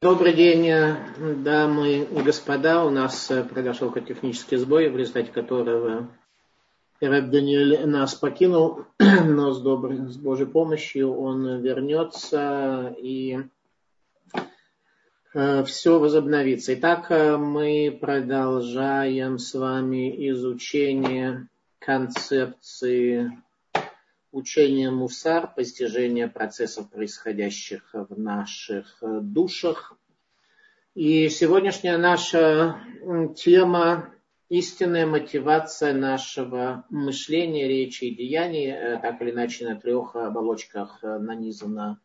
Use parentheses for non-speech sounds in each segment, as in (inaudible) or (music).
Добрый день, дамы и господа. У нас произошел технический сбой, в результате которого Рэб Даниэль нас покинул, (clears throat) но с, доброй, с Божьей помощью он вернется и э, все возобновится. Итак, мы продолжаем с вами изучение концепции учение мусар, постижение процессов, происходящих в наших э, душах. И сегодняшняя наша тема истинная мотивация нашего мышления, речи и деяний, э, так или иначе на трех оболочках э, нанизано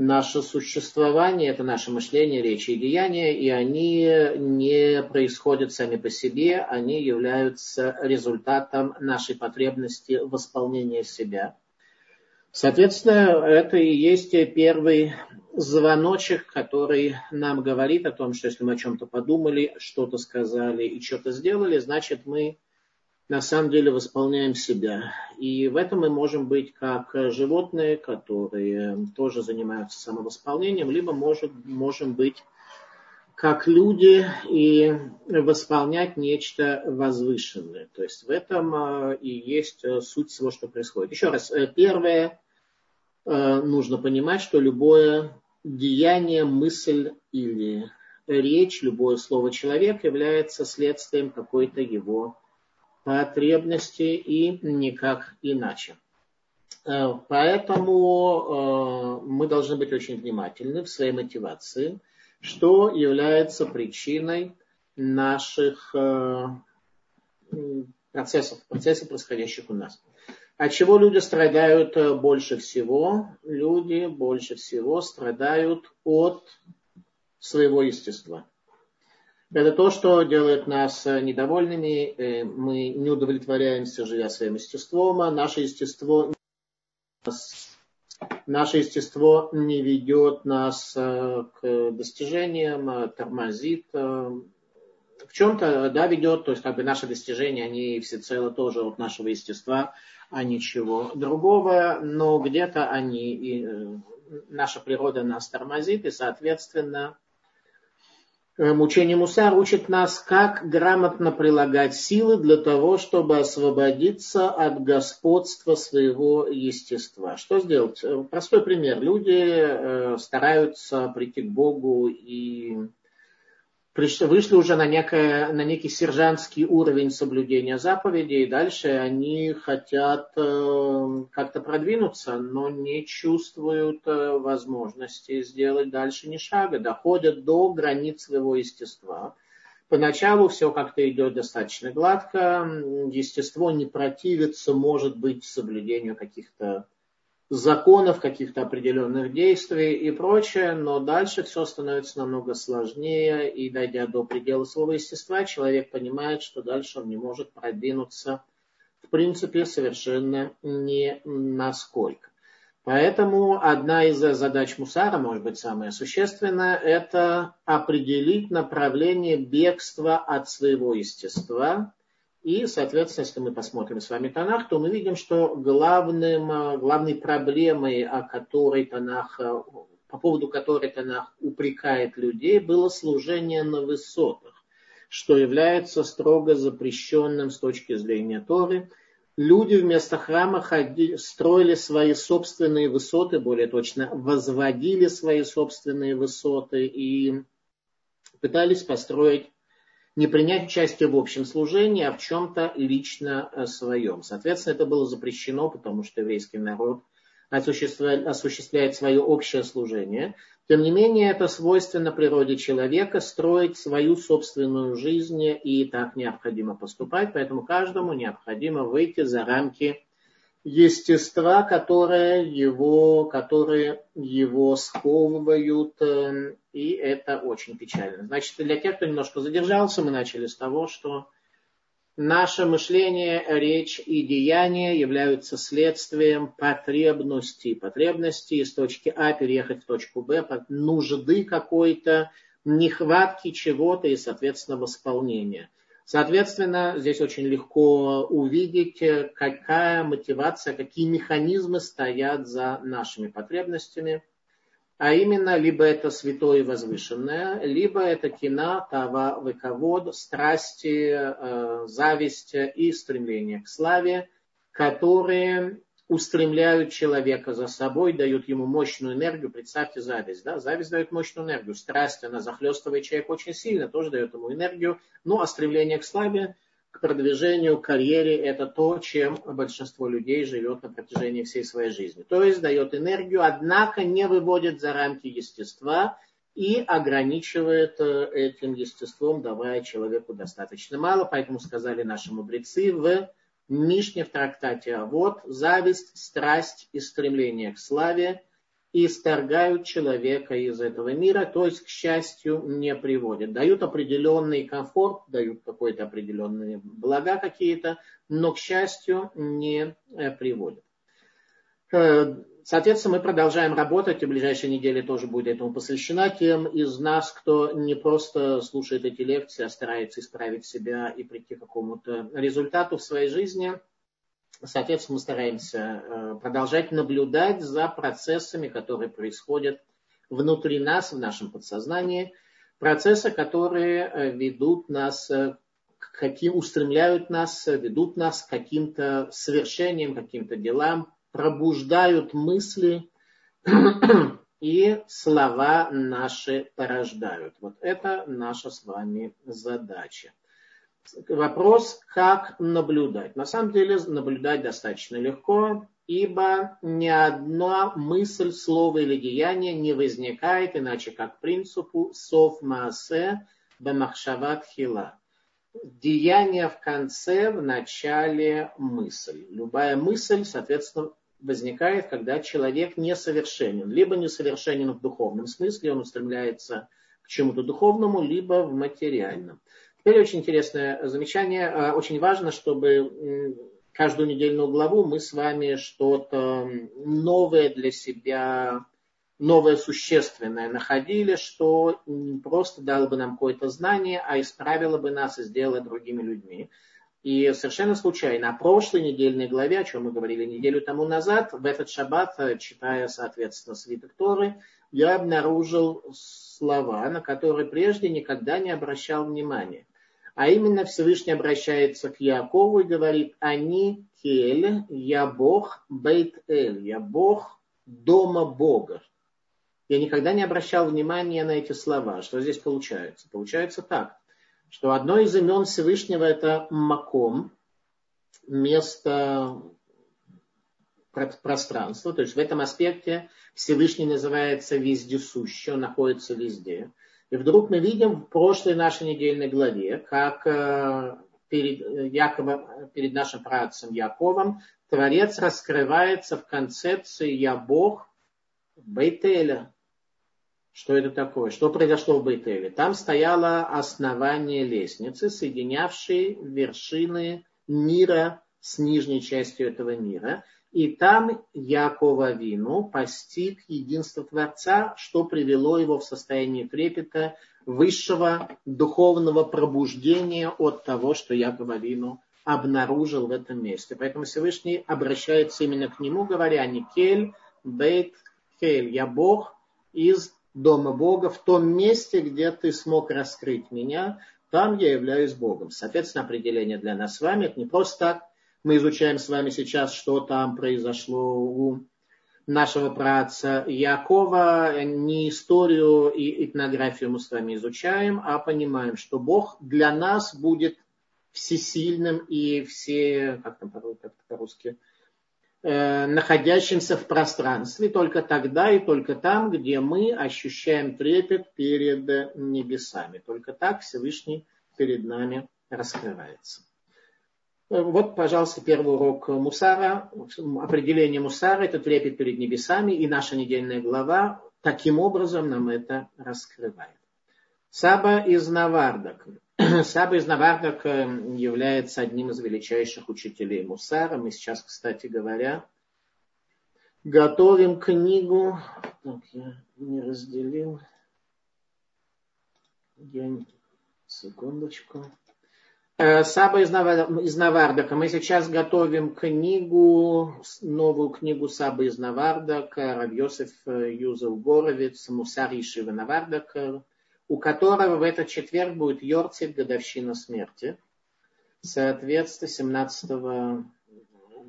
наше существование, это наше мышление, речи и деяния, и они не происходят сами по себе, они являются результатом нашей потребности восполнения себя. Соответственно, это и есть первый звоночек, который нам говорит о том, что если мы о чем-то подумали, что-то сказали и что-то сделали, значит мы на самом деле восполняем себя. И в этом мы можем быть как животные, которые тоже занимаются самовосполнением, либо может, можем быть как люди и восполнять нечто возвышенное. То есть в этом а, и есть э, суть всего, что происходит. Еще раз, э, первое, э, нужно понимать, что любое деяние, мысль или речь, любое слово человека является следствием какой-то его потребности и никак иначе. Э, поэтому э, мы должны быть очень внимательны в своей мотивации, что является причиной наших э, процессов, процессов, происходящих у нас. От чего люди страдают больше всего? Люди больше всего страдают от своего естества. Это то, что делает нас э, недовольными. Э, мы не удовлетворяемся, живя своим естеством. А наше естество, наше естество не ведет нас э, к достижениям, тормозит. В чем-то, да, ведет, то есть как бы наши достижения, они всецело тоже от нашего естества, а ничего другого, но где-то они, и, наша природа нас тормозит, и, соответственно, Мучение Мусар учит нас, как грамотно прилагать силы для того, чтобы освободиться от господства своего естества. Что сделать? Простой пример. Люди э, стараются прийти к Богу и пришли, вышли уже на, некое, на некий сержантский уровень соблюдения заповедей, и дальше они хотят э, как-то продвинуться, но не чувствуют э, возможности сделать дальше ни шага, доходят до границ своего естества. Поначалу все как-то идет достаточно гладко, естество не противится, может быть, соблюдению каких-то законов, каких-то определенных действий и прочее, но дальше все становится намного сложнее, и дойдя до предела своего естества, человек понимает, что дальше он не может продвинуться в принципе совершенно не насколько. Поэтому одна из задач Мусара, может быть самая существенная, это определить направление бегства от своего естества и, соответственно, если мы посмотрим с вами Танах, то мы видим, что главным, э, главной проблемой, о которой Танах, э, по поводу которой Танах упрекает людей, было служение на высотах, что является строго запрещенным с точки зрения Торы. Люди вместо храма ходили, строили свои собственные высоты, более точно, возводили свои собственные высоты и пытались построить не принять участие в общем служении, а в чем-то лично э, своем. Соответственно, это было запрещено, потому что еврейский народ осуществляет, свое общее служение. Тем не менее, это свойственно природе человека строить свою собственную жизнь, и так необходимо поступать, поэтому каждому необходимо выйти за рамки естества, которые его, которые его сковывают, эм, и это очень печально. Значит, для тех, кто немножко задержался, мы начали с того, что наше мышление, речь и деяние являются следствием потребностей. Потребности из точки А переехать в точку Б, нужды какой-то, нехватки чего-то и, соответственно, восполнения. Соответственно, здесь очень легко увидеть, какая мотивация, какие механизмы стоят за нашими потребностями. А именно либо это святое и возвышенное, либо это кина, тава, выковод, страсти, э, зависть и стремление к славе, которые устремляют человека за собой, дают ему мощную энергию. Представьте зависть. Да? Зависть дает мощную энергию. Страсть, она захлестывает человека очень сильно, тоже дает ему энергию. Ну а стремление к славе, к продвижению, к карьере, это то, чем большинство людей живет на протяжении всей своей жизни. То есть дает энергию, однако не выводит за рамки естества и ограничивает э, этим естеством, давая человеку достаточно мало. Поэтому сказали наши мудрецы в Мишне в трактате А вот зависть, страсть и стремление к славе исторгают человека из этого мира, то есть к счастью не приводят. Дают определенный комфорт, дают какие-то определенные блага какие-то, но к счастью не э, приводят. Э, Соответственно, мы продолжаем работать, и в ближайшие недели тоже будет этому посвящена тем из нас, кто не просто слушает эти лекции, а старается исправить себя и прийти к какому-то результату в своей жизни. Соответственно, мы стараемся э, продолжать наблюдать за процессами, которые происходят внутри нас, в нашем подсознании, процессы, которые э, ведут нас э, к каким, устремляют нас, ведут нас к каким-то совершениям, каким-то делам, пробуждают мысли (clears throat) и слова наши порождают. Вот это наша с вами задача. Вопрос, как наблюдать. На самом деле наблюдать достаточно легко, ибо ни одна мысль, слово или деяние не возникает, иначе как принципу сов маасе бамахшават хила деяние в конце, в начале мысль. Любая мысль, соответственно, возникает, когда человек несовершенен. Либо несовершенен в духовном смысле, он устремляется к чему-то духовному, либо в материальном. Теперь очень интересное замечание. А, очень важно, чтобы каждую недельную главу мы с вами что-то новое для себя, новое существенное находили, что не просто дало бы нам какое-то знание, а исправило бы нас и сделало другими людьми. И совершенно случайно, о прошлой недельной главе, о чем мы говорили неделю тому назад, в этот шаббат, э, читая, соответственно, свиток Торы, я обнаружил слова, на которые прежде никогда не обращал внимания. А именно Всевышний обращается к Якову и говорит, они кель, я Бог, бейт эль, я Бог дома Бога. Я никогда не обращал внимания на эти слова. Что здесь получается? Получается так что одно из имен Всевышнего это Маком, место пространства. То есть в этом аспекте Всевышний называется вездесущий, он находится везде. И вдруг мы видим в прошлой нашей недельной главе, как э, перед, Якова, перед нашим працем Яковом Творец раскрывается в концепции «Я Бог» Бейтеля, что это такое? Что произошло в Бейтеле? Там стояло основание лестницы, соединявшей вершины мира с нижней частью этого мира. И там Якова Вину постиг единство Творца, что привело его в состояние трепета, высшего духовного пробуждения от того, что Якова Вину обнаружил в этом месте. Поэтому Всевышний обращается именно к нему, говоря, Никель, Бейт, Кель, я Бог из дома Бога, в том месте, где ты смог раскрыть меня, там я являюсь Богом. Соответственно, определение для нас с вами, это не просто так. Мы изучаем с вами сейчас, что там произошло у нашего праца Якова. Не историю и этнографию мы с вами изучаем, а понимаем, что Бог для нас будет всесильным и все, как там по-русски, Э, находящимся в пространстве, только тогда и только там, где мы ощущаем трепет перед небесами. Только так Всевышний перед нами раскрывается. Э, вот, пожалуйста, первый урок Мусара. Определение Мусара – это трепет перед небесами, и наша недельная глава таким образом нам это раскрывает. Саба из Навардак. (clears throat) Саба из Навардак э, является одним из величайших учителей Мусара. Мы сейчас, кстати говоря, готовим книгу. Так, я не разделил. Я... Секундочку. Э, Саба из, Навардака. Мы сейчас готовим книгу, новую книгу Саба из Навардака, Равьосиф э, Юзел Горовец, Мусар Ишива Навардака, у которого в этот четверг будет Йорцит, годовщина смерти. Соответственно, 17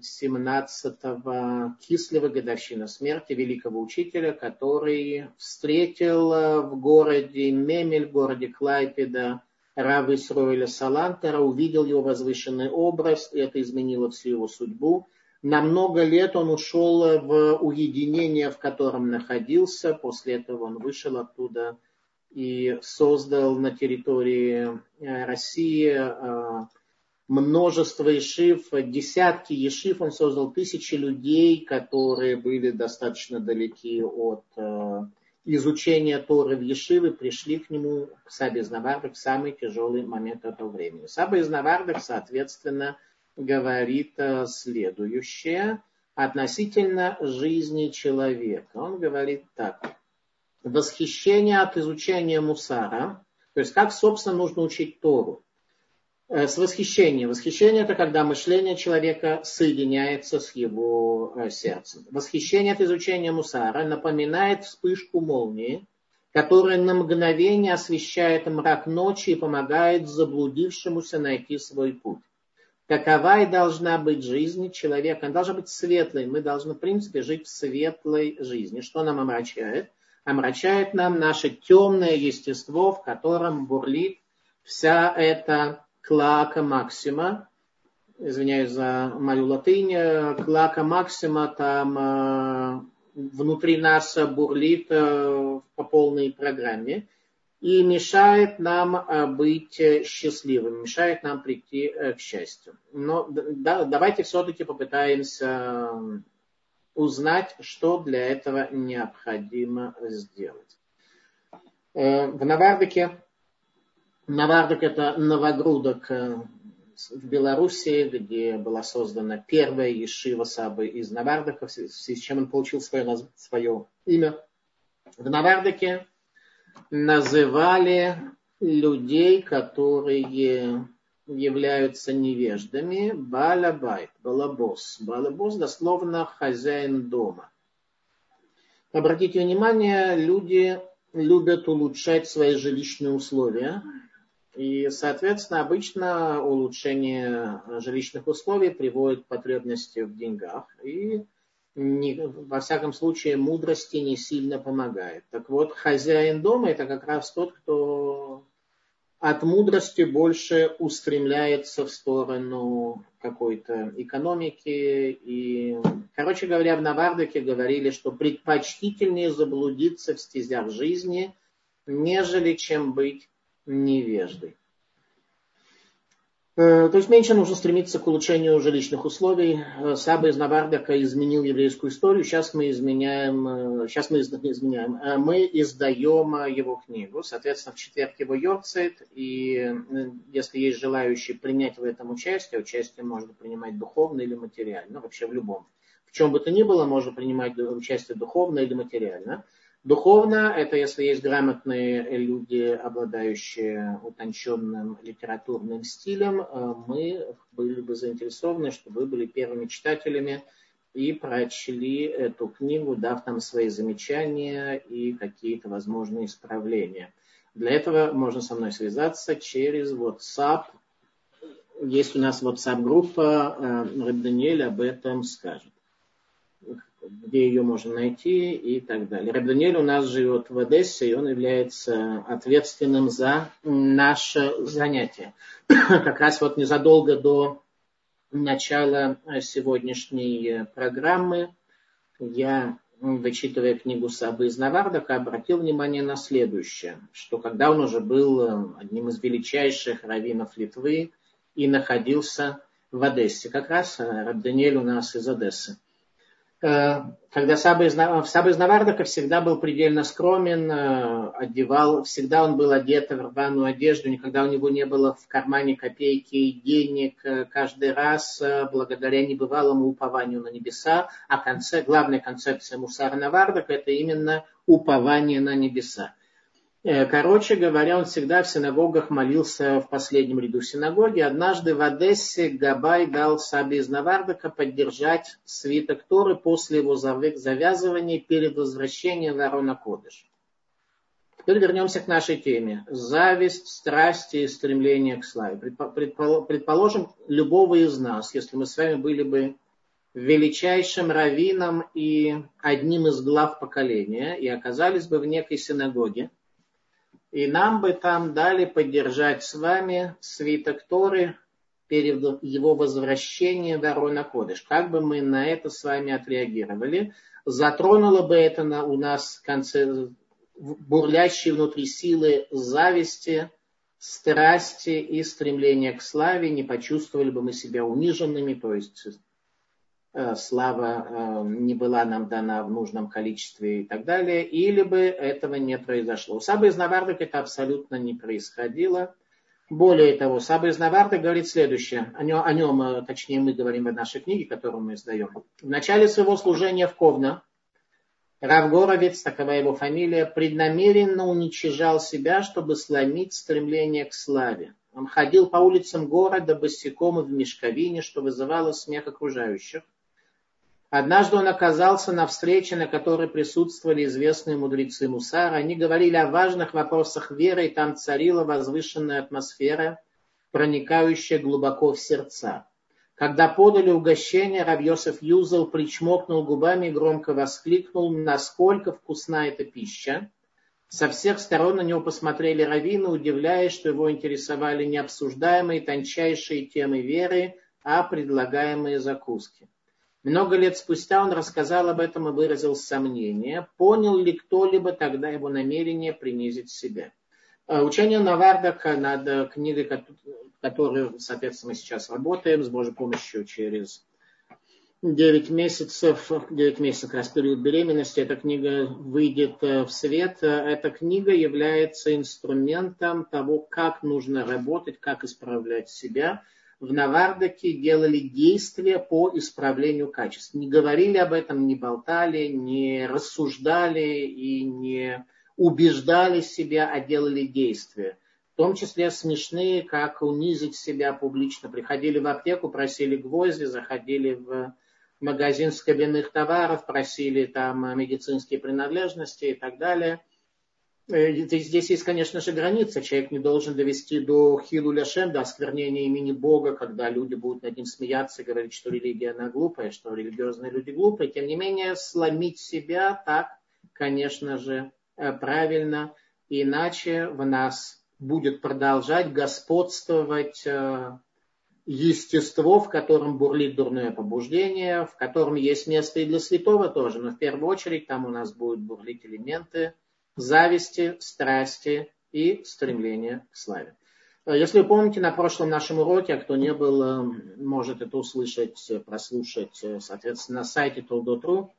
17-го Кислева годовщина смерти великого учителя, который встретил э, в городе Мемель, в городе Клайпеда, Рава Исроиля Салантера, увидел его возвышенный образ, и это изменило всю его судьбу. На много лет он ушел в уединение, в котором находился. После этого он вышел оттуда и создал на территории э, России э, множество ешив, десятки ешив, он создал тысячи людей, которые были достаточно далеки от э, изучения Торы в Ешивы, пришли к нему, к Сабе из Навардах, в самый тяжелый момент этого времени. Саба из Навардах, соответственно, говорит э, следующее относительно жизни человека. Он говорит так. Восхищение от изучения мусара, то есть как, собственно, нужно учить Тору. Э, с восхищением. Восхищение – это когда мышление человека соединяется с его э, сердцем. Восхищение от изучения мусара напоминает вспышку молнии, которая на мгновение освещает мрак ночи и помогает заблудившемуся найти свой путь. Какова и должна быть жизнь человека? Она должна быть светлой. Мы должны, в принципе, жить в светлой жизни. Что нам омрачает? Омрачает нам наше темное естество, в котором бурлит вся эта клака максима, извиняюсь за мою латынь, клака максима там э, внутри нас бурлит э, по полной программе и мешает нам э, быть счастливым, мешает нам прийти к счастью. Но да, давайте все-таки попытаемся узнать, что для этого необходимо сделать. В Навардике Навардок – это новогрудок э, в Белоруссии, где была создана первая Ешива Сабы из Навардока, с чем он получил свое, свое имя. В Навардоке называли людей, которые являются невеждами, балабайт, балабос. Балабос дословно хозяин дома. Обратите внимание, люди любят улучшать свои жилищные условия, и, соответственно, обычно улучшение жилищных условий приводит к потребности в деньгах. И не, во всяком случае мудрости не сильно помогает. Так вот, хозяин дома это как раз тот, кто от мудрости больше устремляется в сторону какой-то экономики. И, короче говоря, в Навардоке говорили, что предпочтительнее заблудиться в стезях жизни, нежели чем быть невеждой. Э, то есть меньше нужно стремиться к улучшению жилищных условий. Э, Саба из Навардака изменил еврейскую историю. Сейчас мы изменяем, сейчас э, мы изменяем, мы издаем его книгу. Соответственно, в четверг его йорцит. И если есть желающие принять в этом участие, участие можно принимать духовно или материально, вообще в любом. В чем бы то ни было, можно принимать участие духовно или материально. Духовно это если есть грамотные люди, обладающие утонченным литературным стилем, э, мы были бы заинтересованы, чтобы вы были первыми читателями и прочли эту книгу, дав там свои замечания и какие-то возможные исправления. Для этого можно со мной связаться через WhatsApp. Есть у нас WhatsApp-группа, э, Рэб Даниэль об этом скажет где ее можно найти и так далее. Раб Даниэль у нас живет в Одессе, и он является ответственным за наше занятие. (coughs) Как раз вот незадолго до начала сегодняшней программы я, вычитывая книгу Сабы из Навардака, обратил внимание на следующее, что когда он уже был одним из величайших раввинов Литвы и находился в Одессе, как раз Раб Даниэль у нас из Одессы – когда Саба из, Саба из Навардака всегда был предельно скромен, э, одевал, всегда он был одет в рваную одежду, никогда у него не было в кармане копейки денег, э, каждый раз благодаря небывалому упованию на небеса, а конце, главная концепция Мусара Навардака это именно упование на небеса. Э, короче говоря, он всегда в синагогах молился в последнем ряду синагоги. Однажды в Одессе Габай дал Саби из Навардака поддержать свиток Торы после его завязывания перед возвращением в Арона. Теперь вернемся к нашей теме. Зависть, страсти и стремление к славе. Предположим, любого из нас, если мы с вами были бы величайшим раввином и одним из глав поколения, и оказались бы в некой синагоге, и нам бы там дали поддержать с вами свиток Торы перед его возвращением в Арона Кодыш. Как бы мы на это с вами отреагировали? Затронуло бы это на, у нас конце, бурлящие внутри силы зависти, страсти и стремления к славе, не почувствовали бы мы себя униженными, то есть слава э, не была нам дана в нужном количестве и так далее, или бы этого не произошло. У Сабы из Навардок это абсолютно не происходило. Более того, Саба из Наварда говорит следующее, о нем, о нем, э, точнее мы говорим в нашей книге, которую мы издаем. В начале своего служения в Ковна Равгоровец, такова его фамилия, преднамеренно уничижал себя, чтобы сломить стремление к славе. Он ходил по улицам города босиком и в мешковине, что вызывало смех окружающих. Однажды он оказался на встрече, на которой присутствовали известные мудрецы Мусара. Они говорили о важных вопросах веры, и там царила возвышенная атмосфера, проникающая глубоко в сердца. Когда подали угощение, Равьосов Юзел причмокнул губами и громко воскликнул, насколько вкусна эта пища. Со всех сторон на него посмотрели раввины, удивляясь, что его интересовали не обсуждаемые тончайшие темы веры, а предлагаемые закуски. Много лет спустя он рассказал об этом и выразил сомнение, понял ли кто-либо тогда его намерение принизить себя. Э, учение Навардака над э, книгой, которую, соответственно, мы сейчас работаем с Божьей помощью через 9 месяцев, 9 месяцев раз период беременности, эта книга выйдет э, в свет. Эта книга является инструментом того, как нужно работать, как исправлять себя. В Навардаке делали действия по исправлению качеств. Не говорили об этом, не болтали, не рассуждали и не убеждали себя, а делали действия. В том числе смешные, как унизить себя публично. Приходили в аптеку, просили гвозди, заходили в магазин скобяных товаров, просили там медицинские принадлежности и так далее. Э, здесь есть, конечно же, граница. Человек не должен довести до хилу ляшем, до осквернения имени Бога, когда люди будут над ним смеяться и говорить, что религия она глупая, что религиозные люди глупые. Тем не менее, сломить себя так, конечно же, Э, правильно, иначе в нас будет продолжать господствовать э, естество, в котором бурлит дурное побуждение, в котором есть место и для святого тоже, но в первую очередь там у нас будут бурлить элементы зависти, страсти и стремления к славе. Э, если вы помните, на прошлом нашем уроке, а кто не был, может это услышать, прослушать, соответственно, на сайте Толдотру,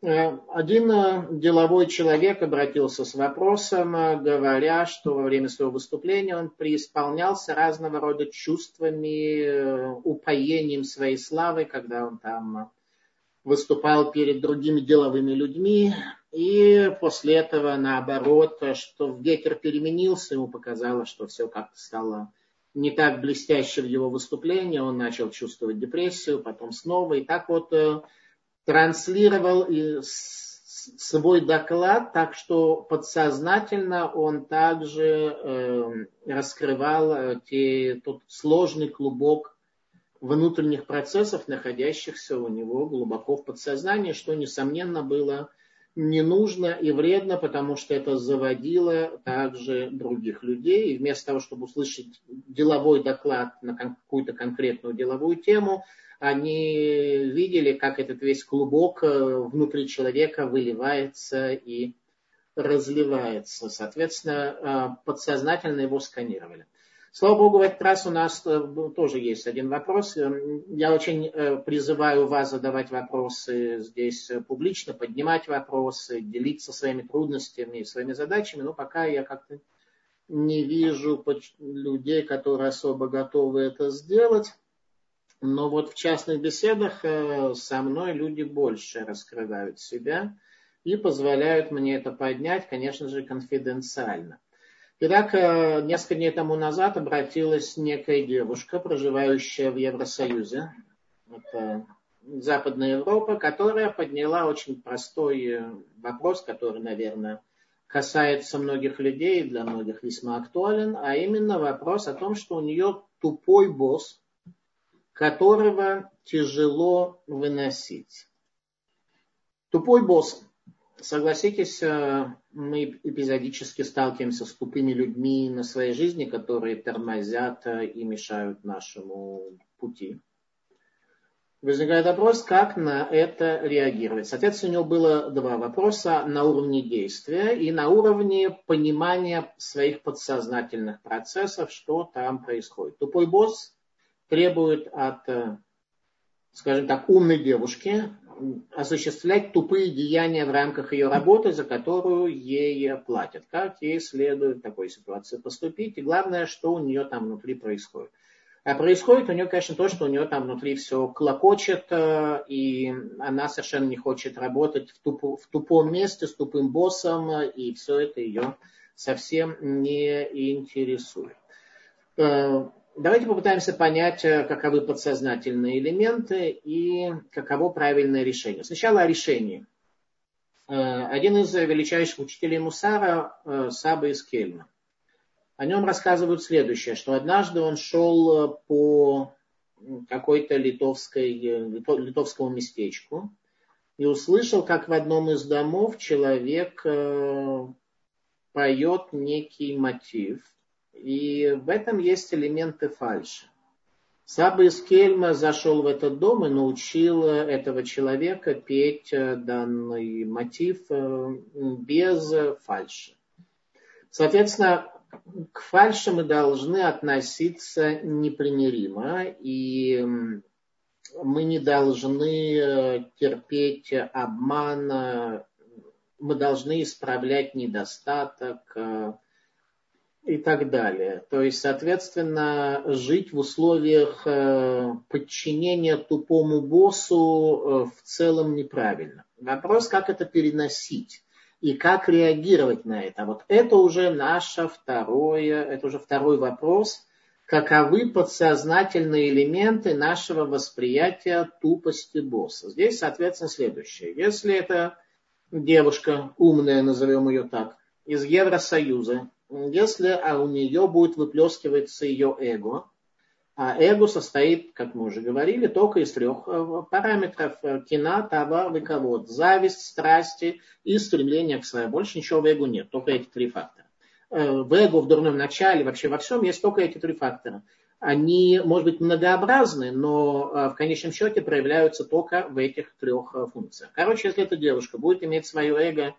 Э, один э, деловой человек обратился с вопросом, э, говоря, что во время своего выступления он преисполнялся разного рода чувствами, упоением своей славы, когда он там выступал перед другими деловыми людьми. И после этого, наоборот, что ветер переменился, ему показалось, что все как-то стало не так блестяще в его выступлении, он начал чувствовать депрессию, потом снова. И так вот транслировал свой доклад, так что подсознательно он также э, раскрывал э, те, тот сложный клубок внутренних процессов, находящихся у него глубоко в подсознании, что, несомненно, было не нужно и вредно, потому что это заводило также других людей. И вместо того, чтобы услышать деловой доклад на какую-то конкретную деловую тему, они видели, как этот весь клубок э, внутри человека выливается и разливается. Соответственно, э, подсознательно его сканировали. Слава Богу, в этот раз у нас э, тоже есть один вопрос. Я очень призываю вас задавать вопросы здесь публично, поднимать вопросы, делиться своими трудностями и своими задачами, но пока я как-то не вижу людей, которые особо готовы это сделать. Но вот в частных беседах э, со мной люди больше раскрывают себя. и позволяют мне это поднять, конечно же, конфиденциально. Итак, э, несколько дней тому назад обратилась некая девушка, проживающая в Евросоюзе. Это Западная Европа, которая подняла очень простой э, вопрос, который, наверное, касается многих людей, для многих весьма актуален, а именно вопрос о том, что у нее тупой босс, которого тяжело выносить. Тупой босс. Согласитесь, э, мы эпизодически сталкиваемся с тупыми людьми на своей жизни, которые тормозят э, и мешают нашему пути возникает вопрос, как на это реагировать. Соответственно, у него было два вопроса на уровне действия и на уровне понимания своих подсознательных процессов, что там происходит. Тупой босс требует от, скажем так, умной девушки осуществлять тупые деяния в рамках ее работы, за которую ей платят. Как ей следует в такой ситуации поступить, и главное, что у нее там внутри происходит. А происходит у нее, конечно, то, что у нее там внутри все клокочет, э, и она совершенно не хочет работать в, тупо, в тупом месте с тупым боссом, и все это ее совсем не интересует. Э, давайте попытаемся понять, э, каковы подсознательные элементы и каково правильное решение. Сначала о решении. Один из величайших учителей Мусара, Саба из Кельма, о нем рассказывают следующее, что однажды он шел э, по какой-то литовской, э, литовскому местечку и услышал, как в одном из домов человек э, поет некий мотив. И в этом есть элементы фальши. Саба из Кельма зашел в этот дом и научил этого человека петь данный мотив без фальши. Соответственно, к фальше мы должны относиться непримиримо, и мы не должны э, терпеть обман, мы должны исправлять недостаток э, и так далее. То есть, соответственно, жить в условиях э, подчинения тупому боссу в целом неправильно. Вопрос, как это переносить и как реагировать на это. Вот это уже наше второе, это уже второй вопрос, каковы подсознательные элементы нашего восприятия тупости босса. Здесь, соответственно, следующее. Если это девушка умная, назовем ее так, из Евросоюза, если а у нее будет выплескиваться ее эго, а эго состоит, как мы уже говорили, только из трех э, параметров. Э, кина, товар, выковод. Зависть, страсти и стремление к своей. Больше ничего в эго нет, только эти три фактора. Э, в эго, в дурном начале, вообще во всем есть только эти три фактора. Они, может быть, многообразны, но в конечном счете проявляются только в этих трех функциях. Короче, если эта девушка будет иметь свое эго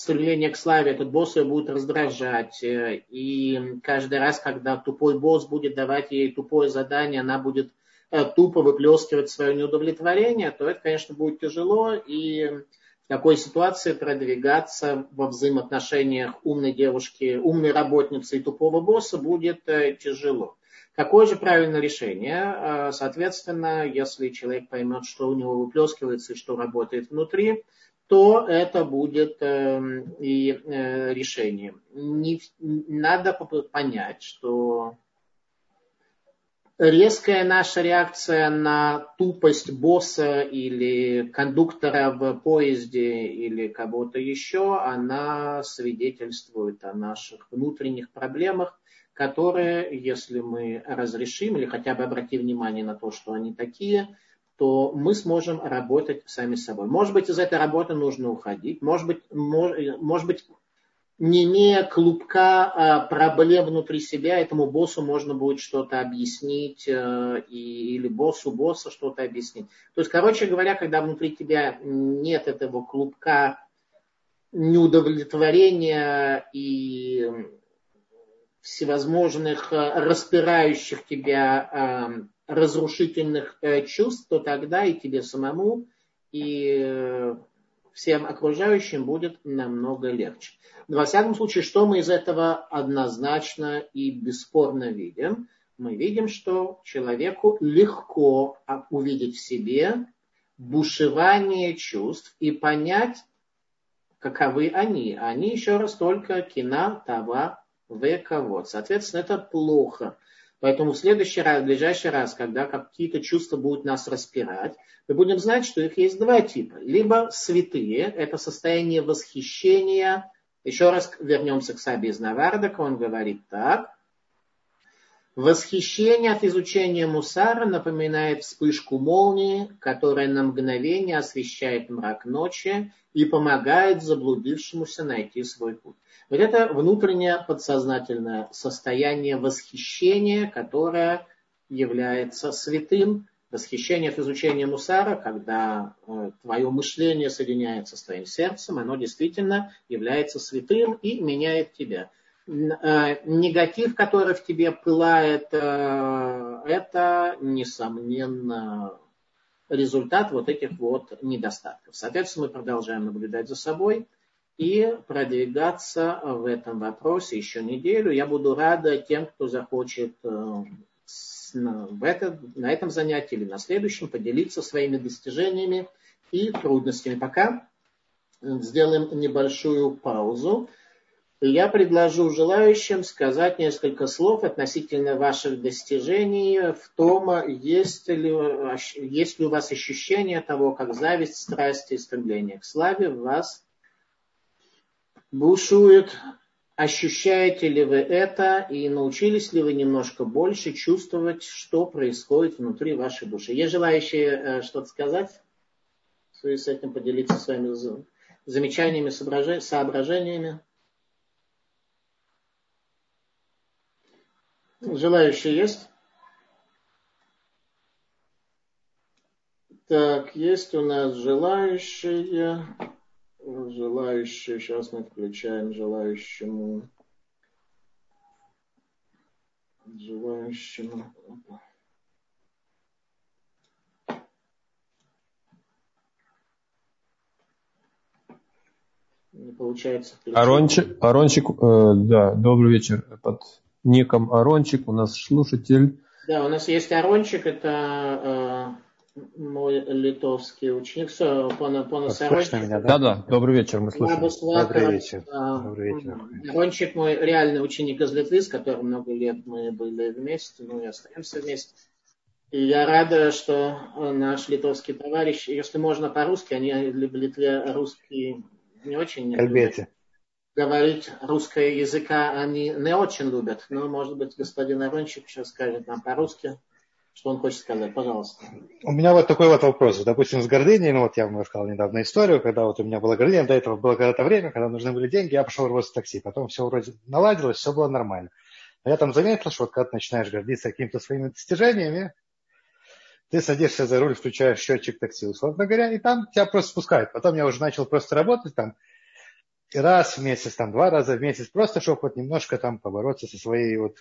стремление к славе, этот босс ее будет раздражать. Э, и каждый раз, когда тупой босс будет давать ей тупое задание, она будет э, тупо выплескивать свое неудовлетворение, то это, конечно, будет тяжело. И в такой ситуации продвигаться во взаимоотношениях умной девушки, умной работницы и тупого босса будет э, тяжело. Какое же правильное решение? Соответственно, если человек поймет, что у него выплескивается и что работает внутри, то это будет э, и э, решением. Не, надо понять, что резкая наша реакция на тупость босса или кондуктора в поезде или кого-то еще, она свидетельствует о наших внутренних проблемах, которые, если мы разрешим или хотя бы обратим внимание на то, что они такие – то мы сможем работать сами с собой. Может быть, из этой работы нужно уходить. Может быть, может, быть не имея клубка а проблем внутри себя, этому боссу можно будет что-то объяснить, э, или боссу босса что-то объяснить. То есть, короче говоря, когда внутри тебя нет этого клубка неудовлетворения и всевозможных э, распирающих тебя э, разрушительных э, чувств, то тогда и тебе самому, и э, всем окружающим будет намного легче. Но во всяком случае, что мы из этого однозначно и бесспорно видим? Мы видим, что человеку легко увидеть в себе бушевание чувств и понять, каковы они. Они еще раз только кина, тава, вековод. Соответственно, это плохо. Поэтому в следующий раз, в ближайший раз, когда какие-то чувства будут нас распирать, мы будем знать, что их есть два типа. Либо святые, это состояние восхищения. Еще раз вернемся к Саби из Навардaka, он говорит так. Восхищение от изучения мусара напоминает вспышку молнии, которая на мгновение освещает мрак ночи и помогает заблудившемуся найти свой путь. Вот это внутреннее подсознательное состояние восхищения, которое является святым. Восхищение от изучения мусара, когда э, твое мышление соединяется с твоим сердцем, оно действительно является святым и меняет тебя. Э, негатив, который в тебе пылает, э, это, несомненно, результат вот этих вот недостатков. Соответственно, мы продолжаем наблюдать за собой – и продвигаться в этом вопросе еще неделю. Я буду рада тем, кто захочет э, в это, на этом занятии или на следующем поделиться своими достижениями и трудностями. Пока сделаем небольшую паузу. Я предложу желающим сказать несколько слов относительно ваших достижений в том, есть ли, есть ли у вас ощущение того, как зависть, страсть и стремление к славе в вас бушует. Ощущаете ли вы это и научились ли вы немножко больше чувствовать, что происходит внутри вашей души? Есть желающие э, что-то сказать? В связи с этим поделиться своими замечаниями, соображениями? Желающие есть? Так, есть у нас желающие желающие, сейчас мы включаем желающему, желающему. Не получается. Арончик, Арончик э, да, добрый вечер. Под ником Арончик у нас слушатель. Да, у нас есть Арончик, это э, мой литовский ученик. Все, пона, пона Слышно меня, да? Да, да. Добрый вечер, мы слушаем. Добрый вечер. Добрый вечер. Рончик мой реальный ученик из Литвы, с которым много лет мы были вместе, ну и остаемся вместе. И я рада, что наш литовский товарищ, если можно по-русски, они в Литве русский не очень любят. Говорить русского языка они не очень любят. Но, может быть, господин Арончик сейчас скажет нам по-русски. Что он хочет сказать? Пожалуйста. У меня вот такой вот вопрос. Допустим, с гордыней, ну вот я вам рассказал недавно историю, когда вот у меня была гордыня, до этого было когда-то время, когда нужны были деньги, я пошел в такси. Потом все вроде наладилось, все было нормально. Но я там заметил, что вот когда ты начинаешь гордиться какими-то своими достижениями, ты садишься за руль, включаешь счетчик такси, условно говоря, и там тебя просто спускают. Потом я уже начал просто работать там раз в месяц, там два раза в месяц, просто чтобы вот немножко там побороться со своей вот,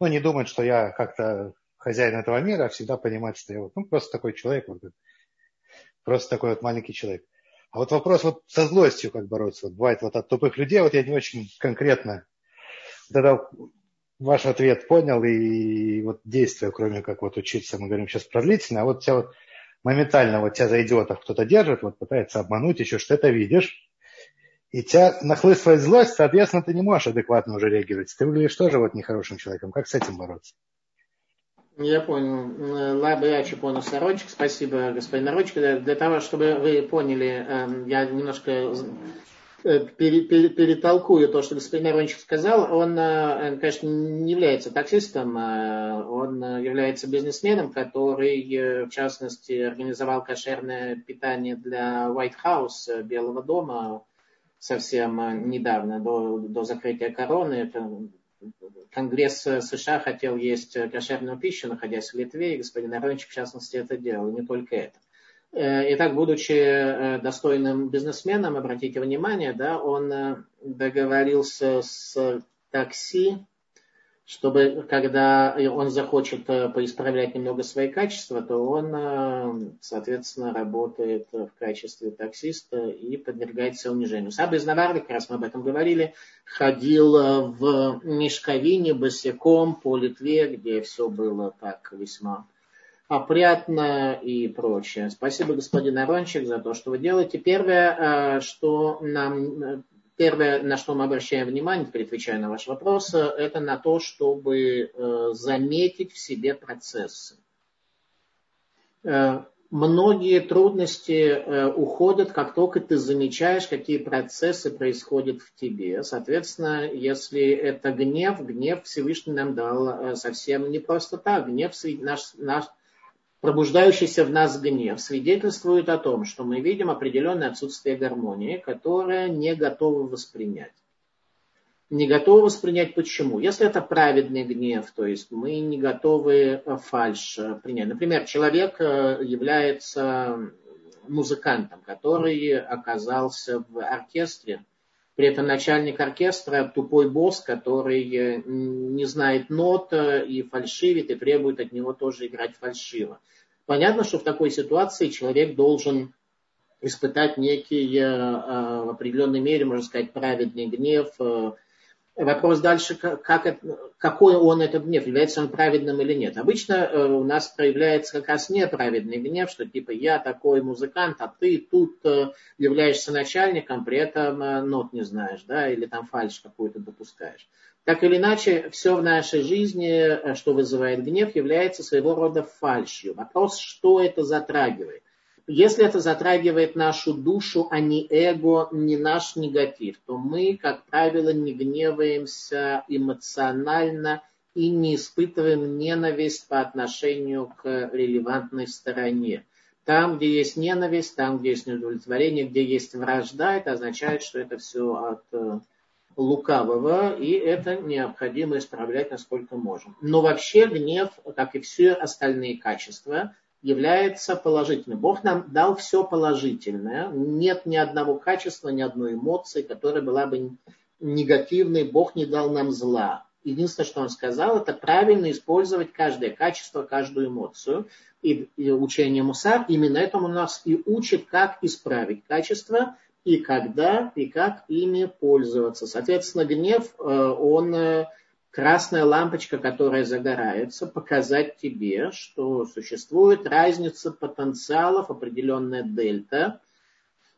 ну не думать, что я как-то хозяин этого мира, а всегда понимать, что я вот, ну, просто такой человек, вот, просто такой вот маленький человек. А вот вопрос вот со злостью как бороться. Вот бывает вот от тупых людей, вот я не очень конкретно тогда ваш ответ понял и вот действия, кроме как вот учиться, мы говорим сейчас про длительно, а вот тебя вот моментально вот тебя за идиотов кто-то держит, вот пытается обмануть еще, что это видишь, и тебя нахлыстывает злость, соответственно, ты не можешь адекватно уже реагировать. Ты выглядишь тоже вот нехорошим человеком. Как с этим бороться? Я понял. Лабрячи понял Сорочек. Спасибо, господин Сорочек. Для того, чтобы вы поняли, эм, я немножко э, перетолкую то, что господин Арончик сказал. Он, э, конечно, не является таксистом, а он является бизнесменом, который, в частности, организовал кошерное питание для White House, Белого дома, совсем недавно, до, до закрытия короны. Конгресс США хотел есть кошерную пищу, находясь в Литве, и господин Арончик, в частности, это делал, и не только это. Э, итак, будучи э, достойным бизнесменом, обратите внимание, да, он э, договорился с такси чтобы когда он захочет э, поисправлять немного свои качества, то он, э, соответственно, работает в качестве таксиста и подвергается унижению. Саба из Наварли, как раз мы об этом говорили, ходил э, в мешковине босиком по Литве, где все было так весьма опрятно и прочее. Спасибо, господин Арончик, за то, что вы делаете. Первое, что нам Первое, на что мы обращаем внимание, теперь на ваш вопрос, это на то, чтобы э, заметить в себе процессы. Э, многие трудности э, уходят, как только ты замечаешь, какие процессы происходят в тебе. Соответственно, если это гнев, гнев Всевышний нам дал совсем не просто так. Гнев наш, наш, пробуждающийся в нас гнев свидетельствует о том, что мы видим определенное отсутствие гармонии, которое не готовы воспринять. Не готовы воспринять почему? Если это праведный гнев, то есть мы не готовы фальш принять. Например, человек э, является музыкантом, который оказался в оркестре, при этом начальник оркестра тупой босс, который э, не знает нот э, и фальшивит, и требует от него тоже играть фальшиво. Понятно, что в такой ситуации человек должен испытать некий э, в определенной мере, можно сказать, праведный гнев, Вопрос дальше, как какой он этот гнев, является он праведным или нет. Обычно э, у нас проявляется как раз неправедный гнев, что типа я такой музыкант, а ты тут э, являешься начальником, при этом э, нот не знаешь, да, или там фальш какую-то допускаешь. Так или иначе, все в нашей жизни, что вызывает гнев, является своего рода фальшью. Вопрос, что это затрагивает. Если это затрагивает нашу душу, а не эго, не наш негатив, то мы, как правило, не гневаемся эмоционально и не испытываем ненависть по отношению к релевантной стороне. Там, где есть ненависть, там, где есть неудовлетворение, где есть вражда, это означает, что это все от э, лукавого, и это необходимо исправлять насколько можем. Но вообще гнев, как и все остальные качества, является положительным. Бог нам дал все положительное. Нет ни одного качества, ни одной эмоции, которая была бы негативной. Бог не дал нам зла. Единственное, что он сказал, это правильно использовать каждое качество, каждую эмоцию. И, и учение Мусар именно этому нас и учит, как исправить качество, и когда, и как ими пользоваться. Соответственно, гнев, э, он э, красная лампочка, которая загорается, показать тебе, что существует разница потенциалов, определенная дельта,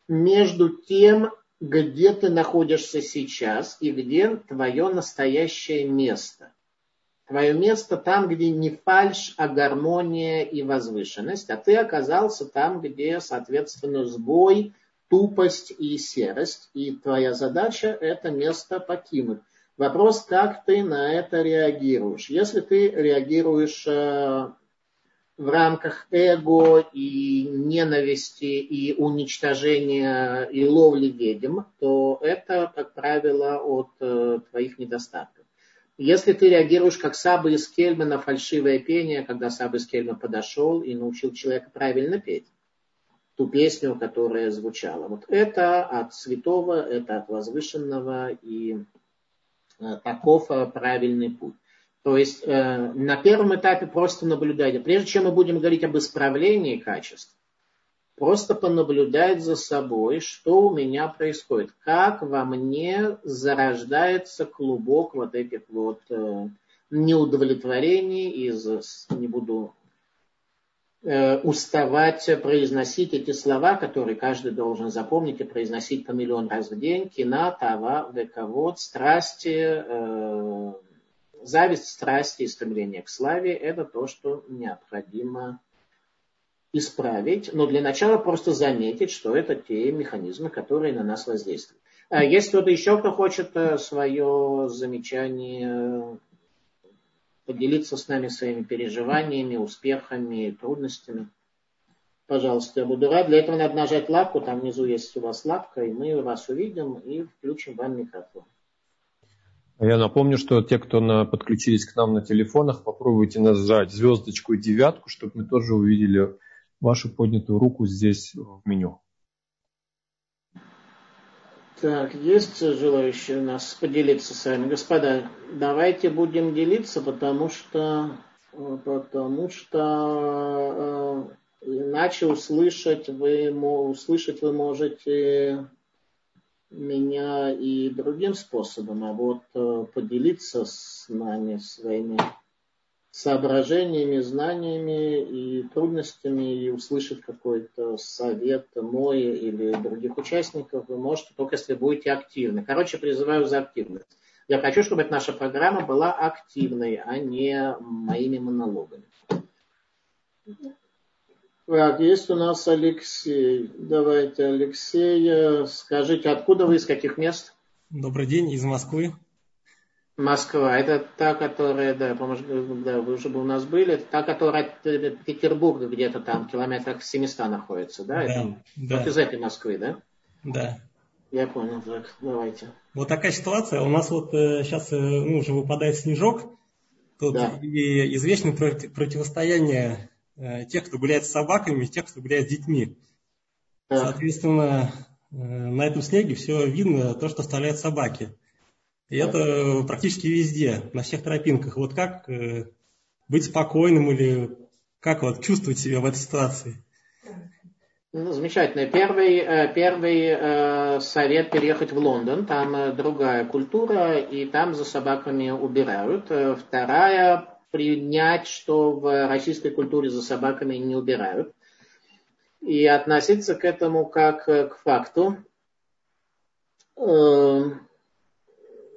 между тем, где ты находишься сейчас и где твое настоящее место. Твое место там, где не фальш, а гармония и возвышенность, а ты оказался там, где, соответственно, сбой, тупость и серость. И твоя задача это место покинуть. Вопрос, как ты на это реагируешь. Если ты реагируешь э, в рамках эго и ненависти и уничтожения и ловли ведьм, то это, как правило, от э, твоих недостатков. Если ты реагируешь как Саба из Кельма на фальшивое пение, когда Саба из Кельма подошел и научил человека правильно петь, ту песню, которая звучала. Вот это от святого, это от возвышенного, и таков э, правильный путь. То есть э, на первом этапе просто наблюдайте. Прежде чем мы будем говорить об исправлении качеств, просто понаблюдать за собой, что у меня происходит, как во мне зарождается клубок вот этих вот неудовлетворений из, не буду Э, уставать произносить эти слова, которые каждый должен запомнить и произносить по миллион раз в день. Кина, тава, вековод, страсти, э, зависть, страсти и стремление к славе – это то, что необходимо исправить. Но для начала просто заметить, что это те механизмы, которые на нас воздействуют. А есть кто-то еще, кто хочет э, свое замечание поделиться с нами своими переживаниями, успехами, трудностями. Пожалуйста, я буду рад. Для этого надо нажать лапку, там внизу есть у вас лапка, и мы вас увидим и включим вам микрофон. Я напомню, что те, кто на, подключились к нам на телефонах, попробуйте нажать звездочку и девятку, чтобы мы тоже увидели вашу поднятую руку здесь в меню. Так, есть желающие у нас поделиться с вами? Господа, давайте будем делиться, потому что, потому что э, иначе услышать вы, услышать вы можете меня и другим способом, а вот э, поделиться с нами своими соображениями, знаниями и трудностями и услышать какой-то совет мой или других участников, вы можете только если будете активны. Короче, призываю за активность. Я хочу, чтобы эта наша программа была активной, а не моими монологами. Так, есть у нас Алексей. Давайте, Алексей, скажите, откуда вы, из каких мест? Добрый день, из Москвы. Москва, это та, которая, да, да, вы уже бы у нас были, это та, которая от Петербурга где-то там, километрах 700 находится, да? Да, это, да. Вот из этой Москвы, да? Да. Я понял, так, давайте. Вот такая ситуация. У нас вот э, сейчас э, ну, уже выпадает снежок. Тут Да. и известно проти- противостояние э, тех, кто гуляет с собаками, и тех, кто гуляет с детьми. Так, Соответственно, э, на этом снеге все видно, то, что оставляют собаки. И это практически везде, на всех тропинках. Вот как э, быть спокойным или как вот чувствовать себя в этой ситуации? Ну, замечательно. Первый, э, первый э, совет переехать в Лондон. Там э, другая культура, и там за собаками убирают. Э, Вторая принять, что в российской культуре за собаками не убирают. И относиться к этому как э, к факту.